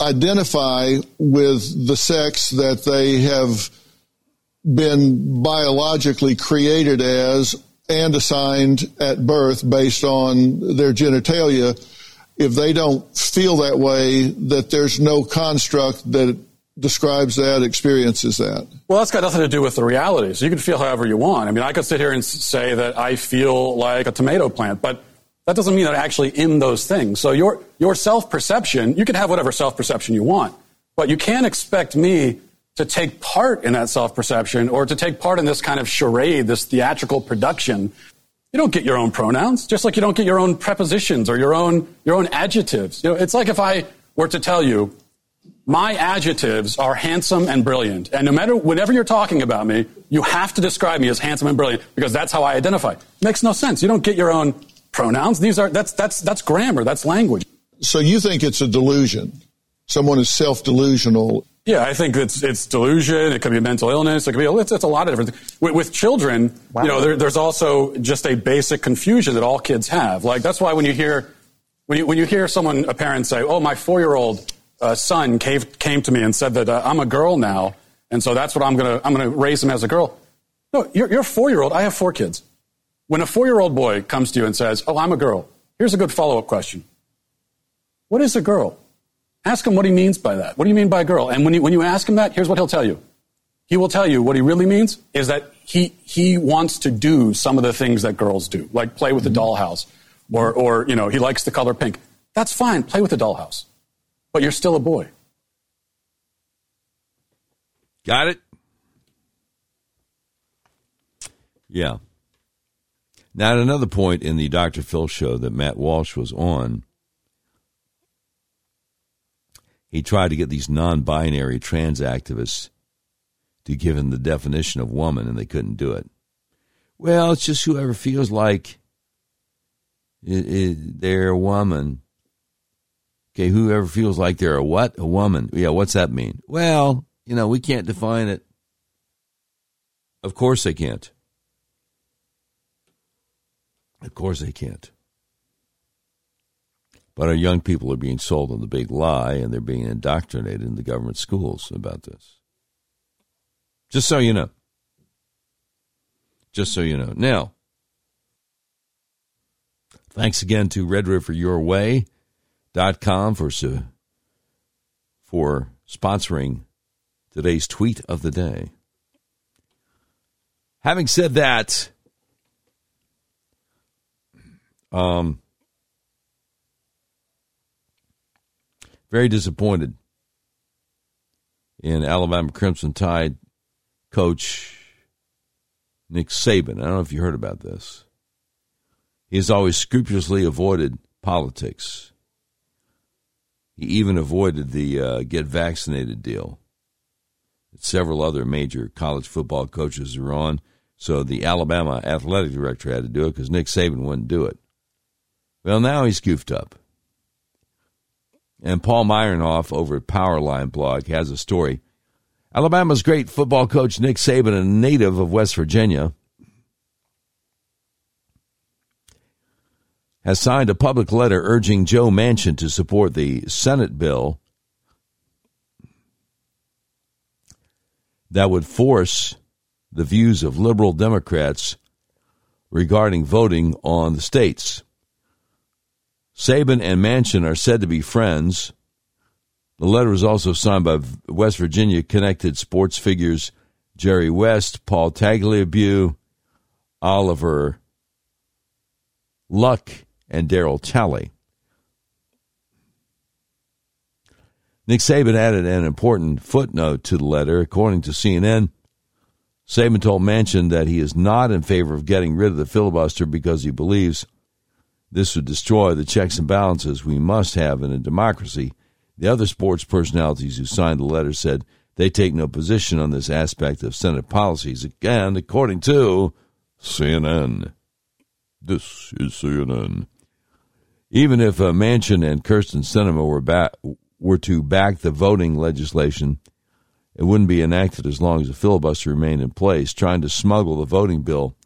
identify with the sex that they have been biologically created as and assigned at birth based on their genitalia, if they don't feel that way, that there's no construct that describes that, experiences that. Well, that's got nothing to do with the reality. So you can feel however you want. I mean, I could sit here and say that I feel like a tomato plant, but that doesn't mean that I actually am those things. So your, your self-perception, you can have whatever self-perception you want, but you can't expect me to take part in that self-perception or to take part in this kind of charade, this theatrical production. You don't get your own pronouns, just like you don't get your own prepositions or your own, your own adjectives. You know, it's like if I were to tell you, my adjectives are handsome and brilliant. And no matter, whenever you're talking about me, you have to describe me as handsome and brilliant because that's how I identify. makes no sense. You don't get your own pronouns. These are, that's, that's, that's grammar. That's language. So you think it's a delusion? Someone is self-delusional. Yeah, I think it's, it's delusion. It could be a mental illness. It could be, it's, it's a lot of different things. With, with children, wow. you know, there, there's also just a basic confusion that all kids have. Like, that's why when you hear, when you, when you hear someone, a parent say, oh, my four-year-old, uh, son came, came to me and said that uh, I'm a girl now, and so that's what I'm going to I'm going to raise him as a girl. No, you're, you're a four year old. I have four kids. When a four year old boy comes to you and says, "Oh, I'm a girl," here's a good follow up question. What is a girl? Ask him what he means by that. What do you mean by girl? And when you, when you ask him that, here's what he'll tell you. He will tell you what he really means is that he, he wants to do some of the things that girls do, like play with the dollhouse, or, or, you know, he likes the color pink. That's fine. Play with the dollhouse but you're still a boy. Got it? Yeah. Now, at another point in the Dr. Phil show that Matt Walsh was on, he tried to get these non binary trans activists to give him the definition of woman, and they couldn't do it. Well, it's just whoever feels like it, it, they're a woman. Okay, whoever feels like they're a what? A woman. Yeah, what's that mean? Well, you know, we can't define it. Of course they can't. Of course they can't. But our young people are being sold on the big lie and they're being indoctrinated in the government schools about this. Just so you know. Just so you know. Now, thanks again to Red River Your Way dot com for for sponsoring today's tweet of the day. Having said that, um, very disappointed in Alabama Crimson Tide coach Nick Saban. I don't know if you heard about this. He has always scrupulously avoided politics. He even avoided the uh, get vaccinated deal. Several other major college football coaches were on, so the Alabama athletic director had to do it because Nick Saban wouldn't do it. Well, now he's goofed up. And Paul Mirengoff over at Powerline blog has a story. Alabama's great football coach Nick Saban, a native of West Virginia, has signed a public letter urging Joe Manchin to support the Senate bill that would force the views of liberal Democrats regarding voting on the states. Saban and Manchin are said to be friends. The letter was also signed by West Virginia connected sports figures Jerry West, Paul Tagliabue, Oliver Luck, and Darryl Talley. Nick Saban added an important footnote to the letter. According to CNN, Saban told Manchin that he is not in favor of getting rid of the filibuster because he believes this would destroy the checks and balances we must have in a democracy. The other sports personalities who signed the letter said they take no position on this aspect of Senate policies. Again, according to CNN. This is CNN. Even if uh, Manchin and Kyrsten Sinema were back, were to back the voting legislation, it wouldn't be enacted as long as the filibuster remained in place. Trying to smuggle the voting bill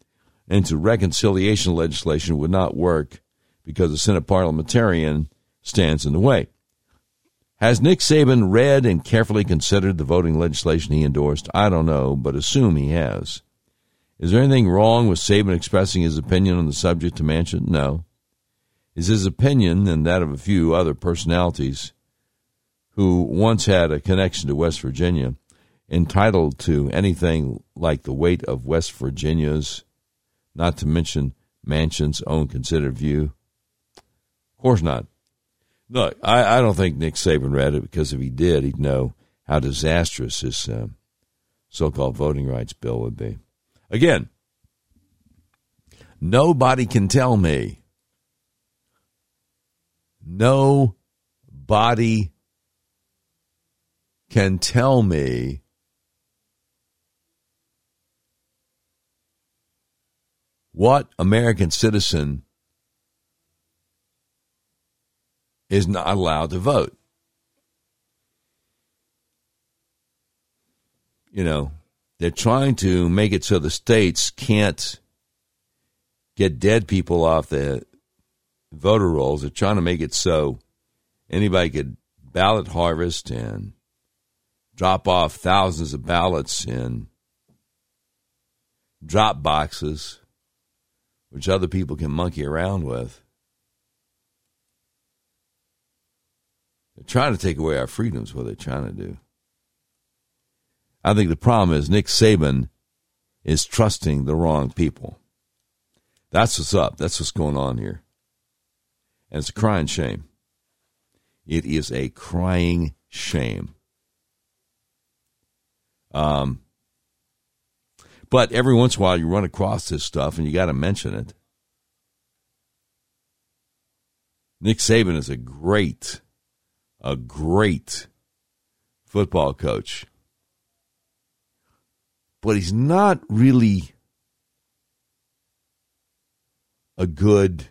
into reconciliation legislation would not work because the Senate parliamentarian stands in the way. Has Nick Saban read and carefully considered the voting legislation he endorsed? I don't know, but assume he has. Is there anything wrong with Saban expressing his opinion on the subject to Manchin? No. Is his opinion and that of a few other personalities who once had a connection to West Virginia entitled to anything like the weight of West Virginia's, not to mention Manchin's own considered view? Of course not. Look, I, I don't think Nick Saban read it because if he did, he'd know how disastrous this uh, so called voting rights bill would be. Again, nobody can tell me. Nobody can tell me what American citizen is not allowed to vote. You know, they're trying to make it so the states can't get dead people off the voter rolls. They're trying to make it so anybody could ballot harvest and drop off thousands of ballots in drop boxes, which other people can monkey around with. They're trying to take away our freedoms, what they're trying to do. I think the problem is Nick Saban is trusting the wrong people. That's what's up. That's what's going on here. And it's a crying shame. It is a crying shame. Um, but every once in a while you run across this stuff and you got to mention it. Nick Saban is a great, a great football coach but he's not really a good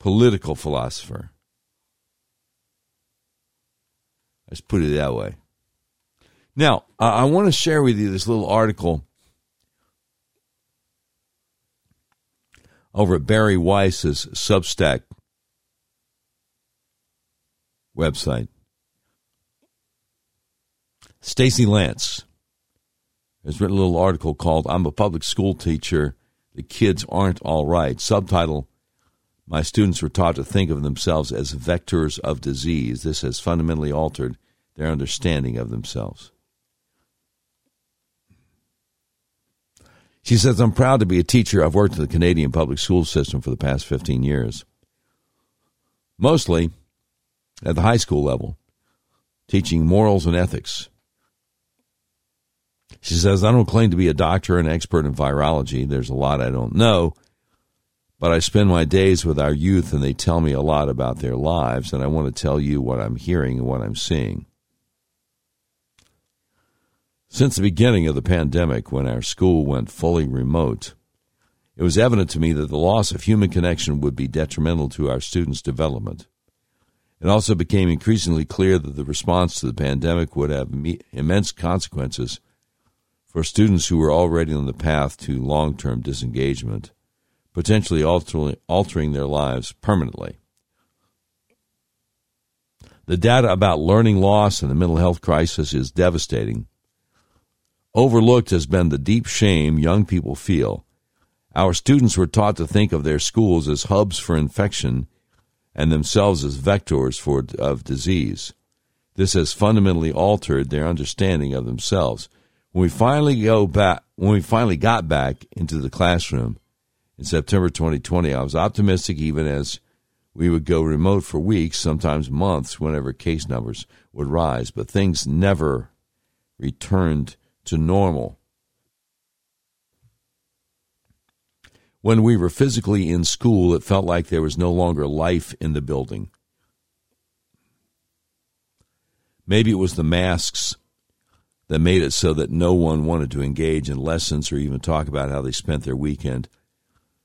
political philosopher. Let's put it that way. Now, I want to share with you this little article over at Bari Weiss's Substack website. Stacy Lance has written a little article called I'm a Public School Teacher. The Kids Aren't All Right. Subtitle My students were taught to think of themselves as vectors of disease. This has fundamentally altered their understanding of themselves. She says, I'm proud to be a teacher. I've worked in the Canadian public school system for the past 15 years, mostly at the high school level, teaching morals and ethics. She says, I don't claim to be a doctor or an expert in virology. There's a lot I don't know. But I spend my days with our youth and they tell me a lot about their lives, and I want to tell you what I'm hearing and what I'm seeing. Since the beginning of the pandemic, when our school went fully remote, it was evident to me that the loss of human connection would be detrimental to our students' development. It also became increasingly clear that the response to the pandemic would have immense consequences for students who were already on the path to long term disengagement, potentially altering their lives permanently. The data about learning loss and the mental health crisis is devastating. Overlooked has been the deep shame young people feel. Our students were taught to think of their schools as hubs for infection and themselves as vectors for, of disease. This has fundamentally altered their understanding of themselves when we finally go back, when we finally got back into the classroom in September 2020, I was optimistic even as we would go remote for weeks, sometimes months, whenever case numbers would rise, but things never returned to normal. When we were physically in school, it felt like there was no longer life in the building. Maybe it was the masks that made it so that no one wanted to engage in lessons or even talk about how they spent their weekend.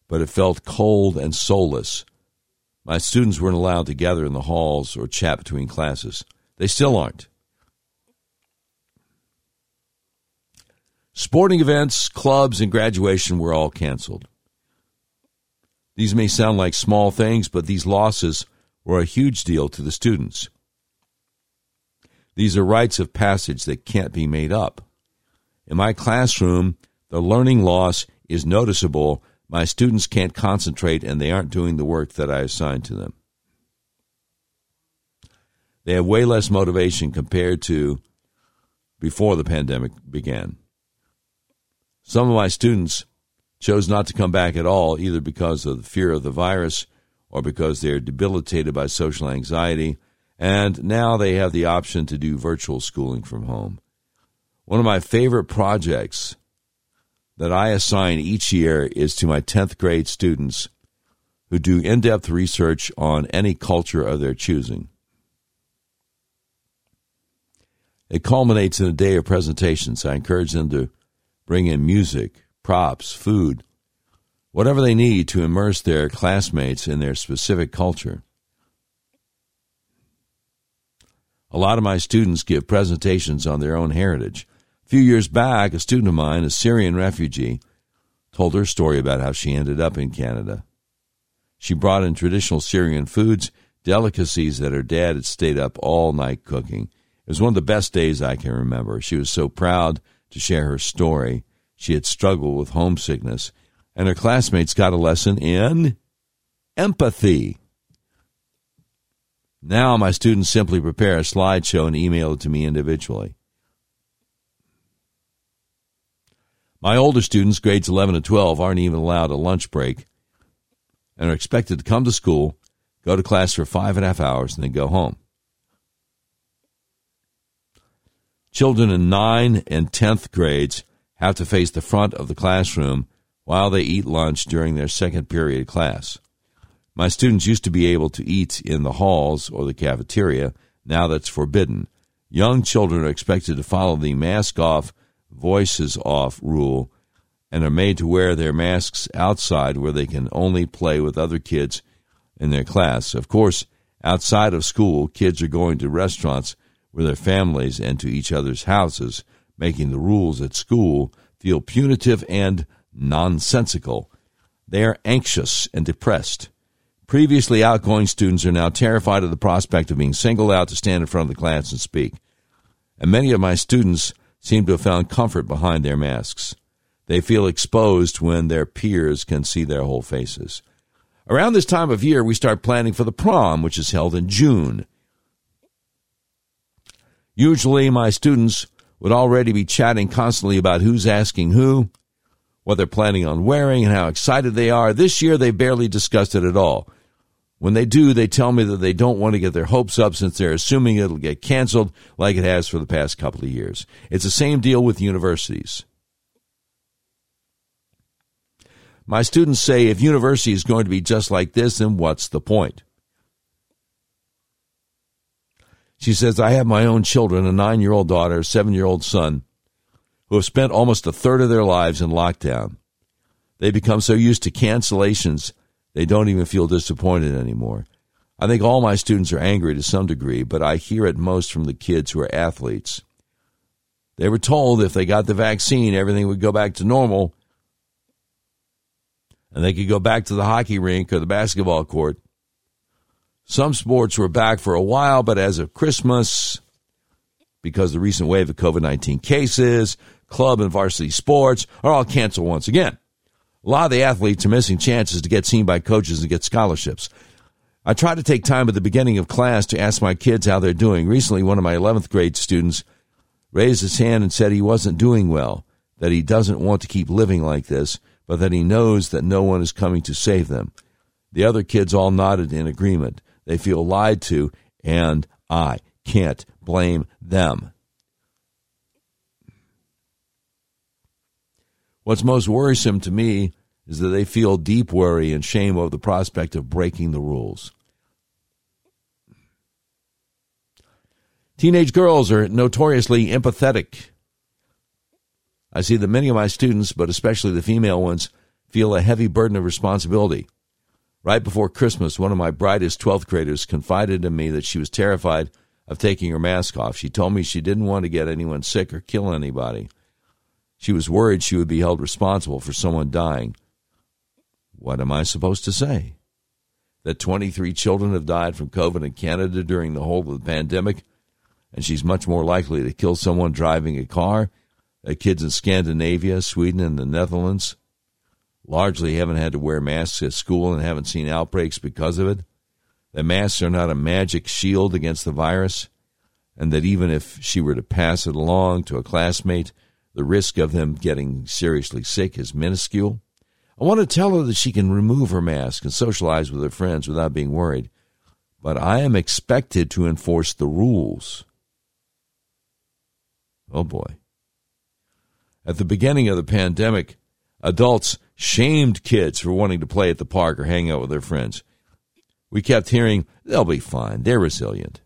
But it felt cold and soulless. My students weren't allowed to gather in the halls or chat between classes. They still aren't. Sporting events, clubs, and graduation were all canceled. These may sound like small things, but these losses were a huge deal to the students. These are rites of passage that can't be made up. In my classroom, the learning loss is noticeable. My students can't concentrate and they aren't doing the work that I assigned to them. They have way less motivation compared to before the pandemic began. Some of my students chose not to come back at all, either because of the fear of the virus or because they're debilitated by social anxiety, and now they have the option to do virtual schooling from home. One of my favorite projects that I assign each year is to my 10th grade students who do in depth research on any culture of their choosing. It culminates in a day of presentations. I encourage them to bring in music, props, food, whatever they need to immerse their classmates in their specific culture. A lot of my students give presentations on their own heritage. A few years back, a student of mine, a Syrian refugee, told her story about how she ended up in Canada. She brought in traditional Syrian foods, delicacies that her dad had stayed up all night cooking. It was one of the best days I can remember. She was so proud to share her story. She had struggled with homesickness, and her classmates got a lesson in empathy. Now my students simply prepare a slideshow and email it to me individually. My older students, grades 11 and 12, aren't even allowed a lunch break and are expected to come to school, go to class for five and a half hours, and then go home. Children in 9 and 10th grades have to face the front of the classroom while they eat lunch during their second period class. My students used to be able to eat in the halls or the cafeteria. Now that's forbidden. Young children are expected to follow the mask off, voices off rule and are made to wear their masks outside where they can only play with other kids in their class. Of course, outside of school, kids are going to restaurants with their families and to each other's houses, making the rules at school feel punitive and nonsensical. They are anxious and depressed. Previously outgoing students are now terrified of the prospect of being singled out to stand in front of the class and speak. And many of my students seem to have found comfort behind their masks. They feel exposed when their peers can see their whole faces. Around this time of year, we start planning for the prom, which is held in June. Usually, my students would already be chatting constantly about who's asking who, what they're planning on wearing, and how excited they are. This year, they barely discussed it at all. When they do, they tell me that they don't want to get their hopes up since they're assuming it'll get canceled like it has for the past couple of years. It's the same deal with universities. My students say if university is going to be just like this, then what's the point? She says, I have my own children, a nine year old daughter, a seven year old son, who have spent almost a third of their lives in lockdown. They become so used to cancellations, they don't even feel disappointed anymore. I think all my students are angry to some degree, but I hear it most from the kids who are athletes. They were told if they got the vaccine, everything would go back to normal, and they could go back to the hockey rink or the basketball court. Some sports were back for a while, but as of Christmas, because of the recent wave of COVID 19 cases, club and varsity sports are all canceled once again. A lot of the athletes are missing chances to get seen by coaches and get scholarships. I try to take time at the beginning of class to ask my kids how they're doing. Recently, one of my 11th grade students raised his hand and said he wasn't doing well, that he doesn't want to keep living like this, but that he knows that no one is coming to save them. The other kids all nodded in agreement. They feel lied to, and I can't blame them. What's most worrisome to me is that they feel deep worry and shame over the prospect of breaking the rules. Teenage girls are notoriously empathetic. I see that many of my students, but especially the female ones, feel a heavy burden of responsibility. Right before Christmas, one of my brightest 12th graders confided in me that she was terrified of taking her mask off. She told me she didn't want to get anyone sick or kill anybody. She was worried she would be held responsible for someone dying. What am I supposed to say? that 23 children have died from COVID in Canada during the whole of the pandemic, and she's much more likely to kill someone driving a car. The kids in Scandinavia, Sweden, and the Netherlands largely haven't had to wear masks at school and haven't seen outbreaks because of it. That masks are not a magic shield against the virus, and that even if she were to pass it along to a classmate, the risk of them getting seriously sick is minuscule. I want to tell her that she can remove her mask and socialize with her friends without being worried, but I am expected to enforce the rules. Oh boy. At the beginning of the pandemic, adults shamed kids for wanting to play at the park or hang out with their friends. We kept hearing, they'll be fine, they're resilient.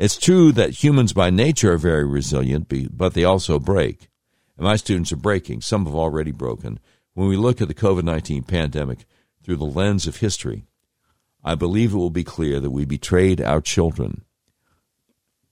It's true that humans by nature are very resilient, but they also break. And my students are breaking. Some have already broken. When we look at the COVID 19 pandemic through the lens of history, I believe it will be clear that we betrayed our children.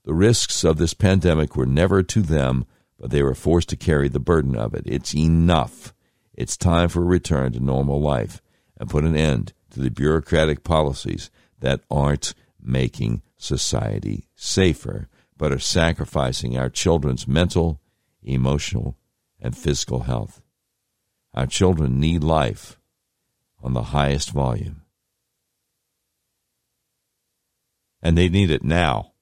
The risks of this pandemic were never to them, but they were forced to carry the burden of it. It's enough. It's time for a return to normal life and put an end to the bureaucratic policies that aren't making society safer, but are sacrificing our children's mental, emotional, and physical health. Our children need life on the highest volume. And they need it now.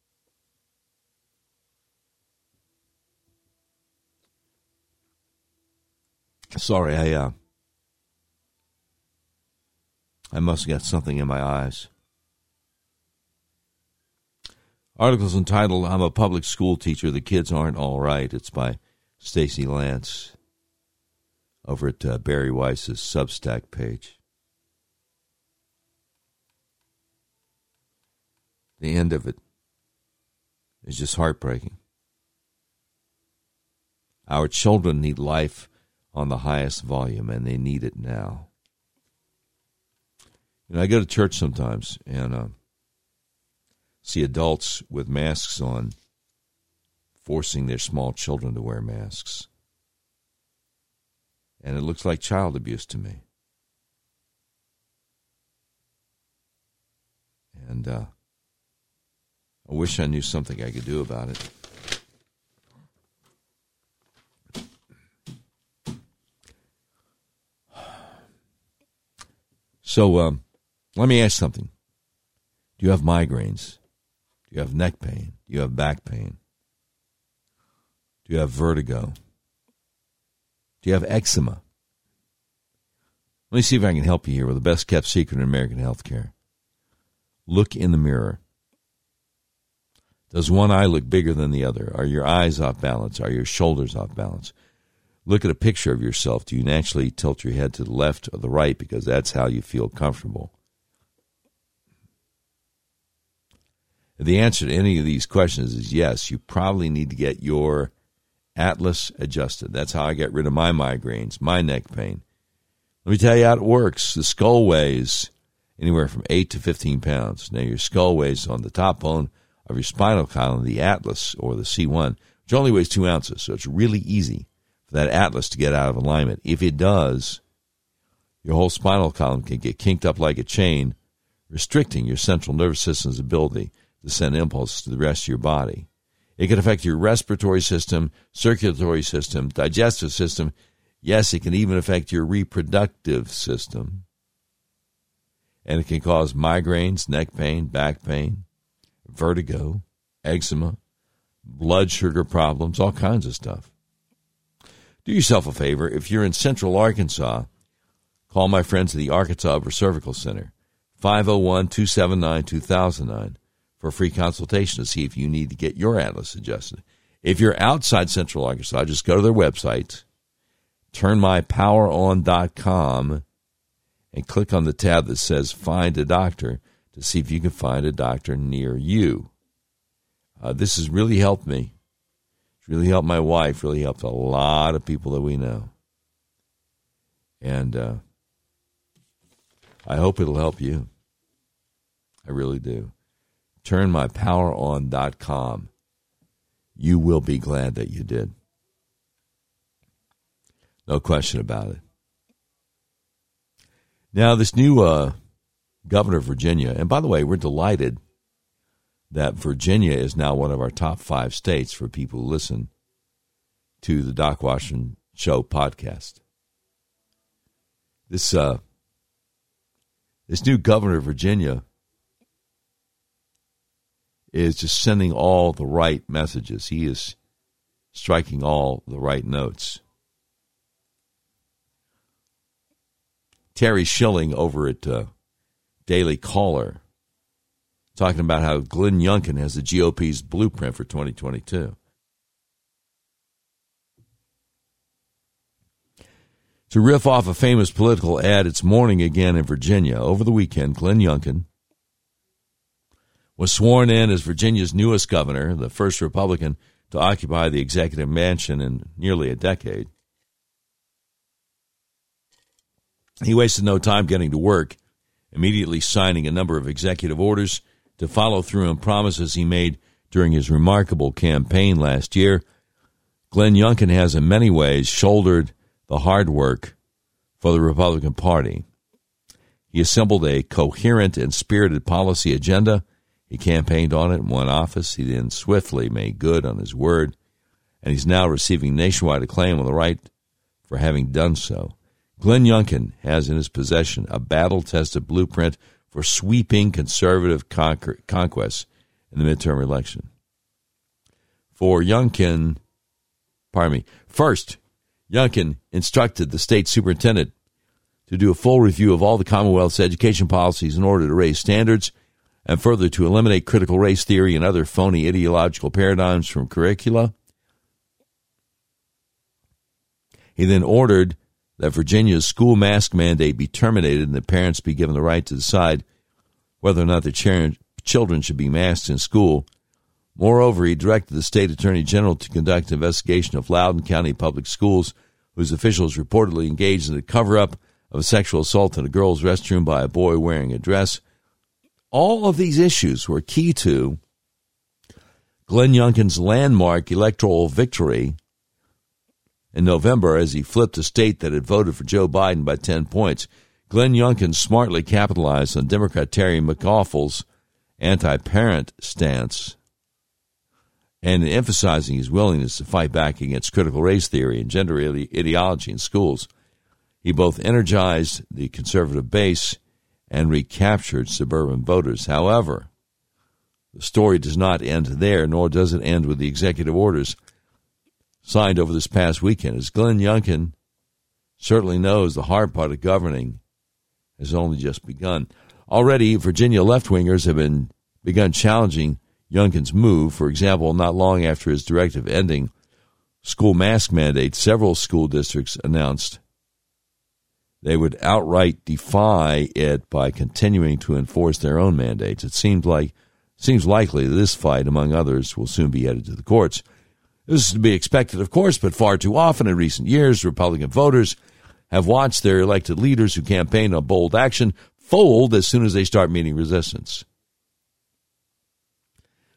Sorry, I uh, I must have got something in my eyes. Article's entitled I'm a Public School Teacher, The Kids Aren't All Right. It's by Stacy Lance over at uh, Bari Weiss's Substack page. The end of it is just heartbreaking. Our children need life on the highest volume, and they need it now. You know, I go to church sometimes, and uh, see adults with masks on forcing their small children to wear masks. And it looks like child abuse to me. And uh, I wish I knew something I could do about it. So um, let me ask something. Do you have migraines? You have neck pain? Do you have back pain? Do you have vertigo? Do you have eczema? Let me see if I can help you here with the best kept secret in American healthcare. Look in the mirror. Does one eye look bigger than the other? Are your eyes off balance? Are your shoulders off balance? Look at a picture of yourself. Do you naturally tilt your head to the left or the right because that's how you feel comfortable? The answer to any of these questions is yes. You probably need to get your Atlas adjusted. That's how I get rid of my migraines, my neck pain. Let me tell you how it works. The skull weighs anywhere from 8 to 15 pounds. Now, your skull weighs on the top bone of your spinal column, the Atlas or the C1, which only weighs 2 ounces. So it's really easy for that Atlas to get out of alignment. If it does, your whole spinal column can get kinked up like a chain, restricting your central nervous system's ability to send impulse to the rest of your body. It can affect your respiratory system, circulatory system, digestive system. Yes, it can even affect your reproductive system. And it can cause migraines, neck pain, back pain, vertigo, eczema, blood sugar problems, all kinds of stuff. Do yourself a favor. If you're in central Arkansas, call my friends at the Arkansas Upper Cervical Center, 501 279 2009 for a free consultation to see if you need to get your atlas adjusted. If you're outside Central Arkansas, just go to their website, turnmypoweron.com, and click on the tab that says Find a Doctor to see if you can find a doctor near you. Uh, this has really helped me. It's really helped my wife, really helped a lot of people that we know. And uh, I hope it'll help you. I really do turnmypoweron.com. You will be glad that you did. No question about it. Now, this new uh, governor of Virginia, and by the way, we're delighted that Virginia is now one of our top five states for people who listen to the Doc Washburn Show podcast. This uh, this new governor of Virginia is just sending all the right messages. He is striking all the right notes. Terry Schilling over at uh, Daily Caller talking about how Glenn Youngkin has the GOP's blueprint for 2022. To riff off a famous political ad, it's morning again in Virginia. Over the weekend, Glenn Youngkin was sworn in as Virginia's newest governor, the first Republican to occupy the executive mansion in nearly a decade. He wasted no time getting to work, immediately signing a number of executive orders to follow through on promises he made during his remarkable campaign last year. Glenn Youngkin has, in many ways, shouldered the hard work for the Republican Party. He assembled a coherent and spirited policy agenda he campaigned on it and won office. He then swiftly made good on his word, and he's now receiving nationwide acclaim on the right for having done so. Glenn Youngkin has in his possession a battle tested blueprint for sweeping conservative conquer- conquests in the midterm election. For Youngkin, pardon me, first, Youngkin instructed the state superintendent to do a full review of all the Commonwealth's education policies in order to raise standards and further to eliminate critical race theory and other phony ideological paradigms from curricula. He then ordered that Virginia's school mask mandate be terminated and that parents be given the right to decide whether or not their children should be masked in school. Moreover, he directed the state attorney general to conduct an investigation of Loudoun County public schools, whose officials reportedly engaged in the cover up of a sexual assault in a girl's restroom by a boy wearing a dress all of these issues were key to Glenn Youngkin's landmark electoral victory in November as he flipped a state that had voted for Joe Biden by 10 points. Glenn Youngkin smartly capitalized on Democrat Terry McAuliffe's anti parent stance and emphasizing his willingness to fight back against critical race theory and gender ideology in schools. He both energized the conservative base and recaptured suburban voters. However, the story does not end there, nor does it end with the executive orders signed over this past weekend. As Glenn Youngkin certainly knows, the hard part of governing has only just begun. Already, Virginia left wingers have been begun challenging Youngkin's move. For example, not long after his directive ending school mask mandates, several school districts announced they would outright defy it by continuing to enforce their own mandates. It seems like seems likely that this fight, among others, will soon be headed to the courts. This is to be expected, of course, but far too often in recent years, Republican voters have watched their elected leaders who campaign on bold action fold as soon as they start meeting resistance.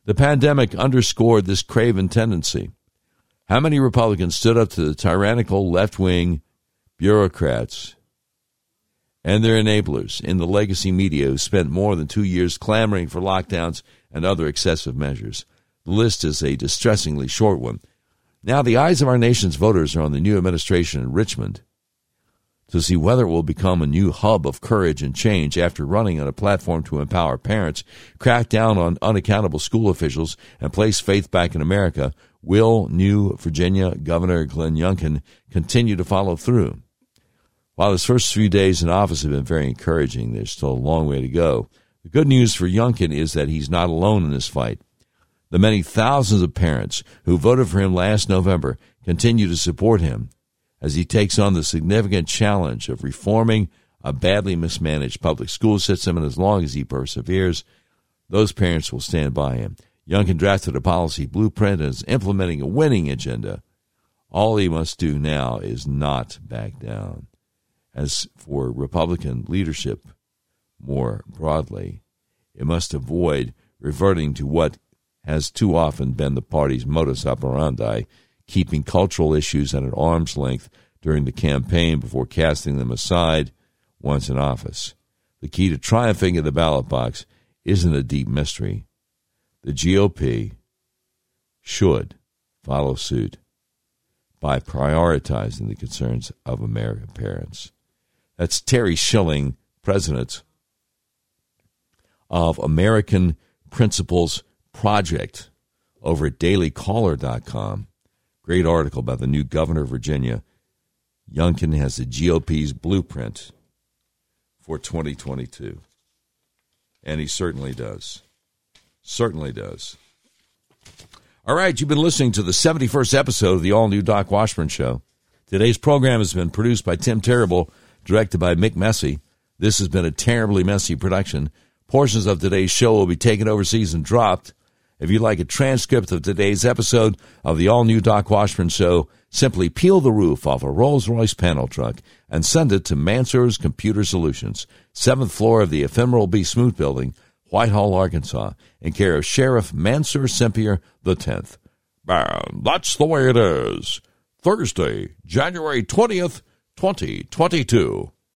The pandemic underscored this craven tendency. How many Republicans stood up to the tyrannical left wing bureaucrats and their enablers in the legacy media who spent more than two years clamoring for lockdowns and other excessive measures. The list is a distressingly short one. Now, the eyes of our nation's voters are on the new administration in Richmond to see whether it will become a new hub of courage and change after running on a platform to empower parents, crack down on unaccountable school officials, and place faith back in America. Will new Virginia Governor Glenn Youngkin continue to follow through? While his first few days in office have been very encouraging, there's still a long way to go. The good news for Youngkin is that he's not alone in this fight. The many thousands of parents who voted for him last November continue to support him as he takes on the significant challenge of reforming a badly mismanaged public school system, and as long as he perseveres, those parents will stand by him. Youngkin drafted a policy blueprint and is implementing a winning agenda. All he must do now is not back down. As for Republican leadership more broadly, it must avoid reverting to what has too often been the party's modus operandi, keeping cultural issues at an arm's length during the campaign before casting them aside once in office. The key to triumphing in the ballot box isn't a deep mystery. The GOP should follow suit by prioritizing the concerns of American parents. That's Terry Schilling, president of American Principles Project over at dailycaller.com. Great article about the new governor of Virginia. Youngkin has the GOP's blueprint for 2022. And he certainly does. Certainly does. All right, you've been listening to the 71st episode of the all new Doc Washburn Show. Today's program has been produced by Tim Terrible, directed by Mick Messy. This has been a terribly messy production. Portions of today's show will be taken overseas and dropped. If you'd like a transcript of today's episode of the all new Doc Washburn Show, simply peel the roof off a Rolls Royce panel truck and send it to Mansur's Computer Solutions, seventh floor of the ephemeral B. Smoot Building, Whitehall, Arkansas, in care of Sheriff Mansur Sempier the 10th. And that's the way it is. Thursday, January 20th, 2022.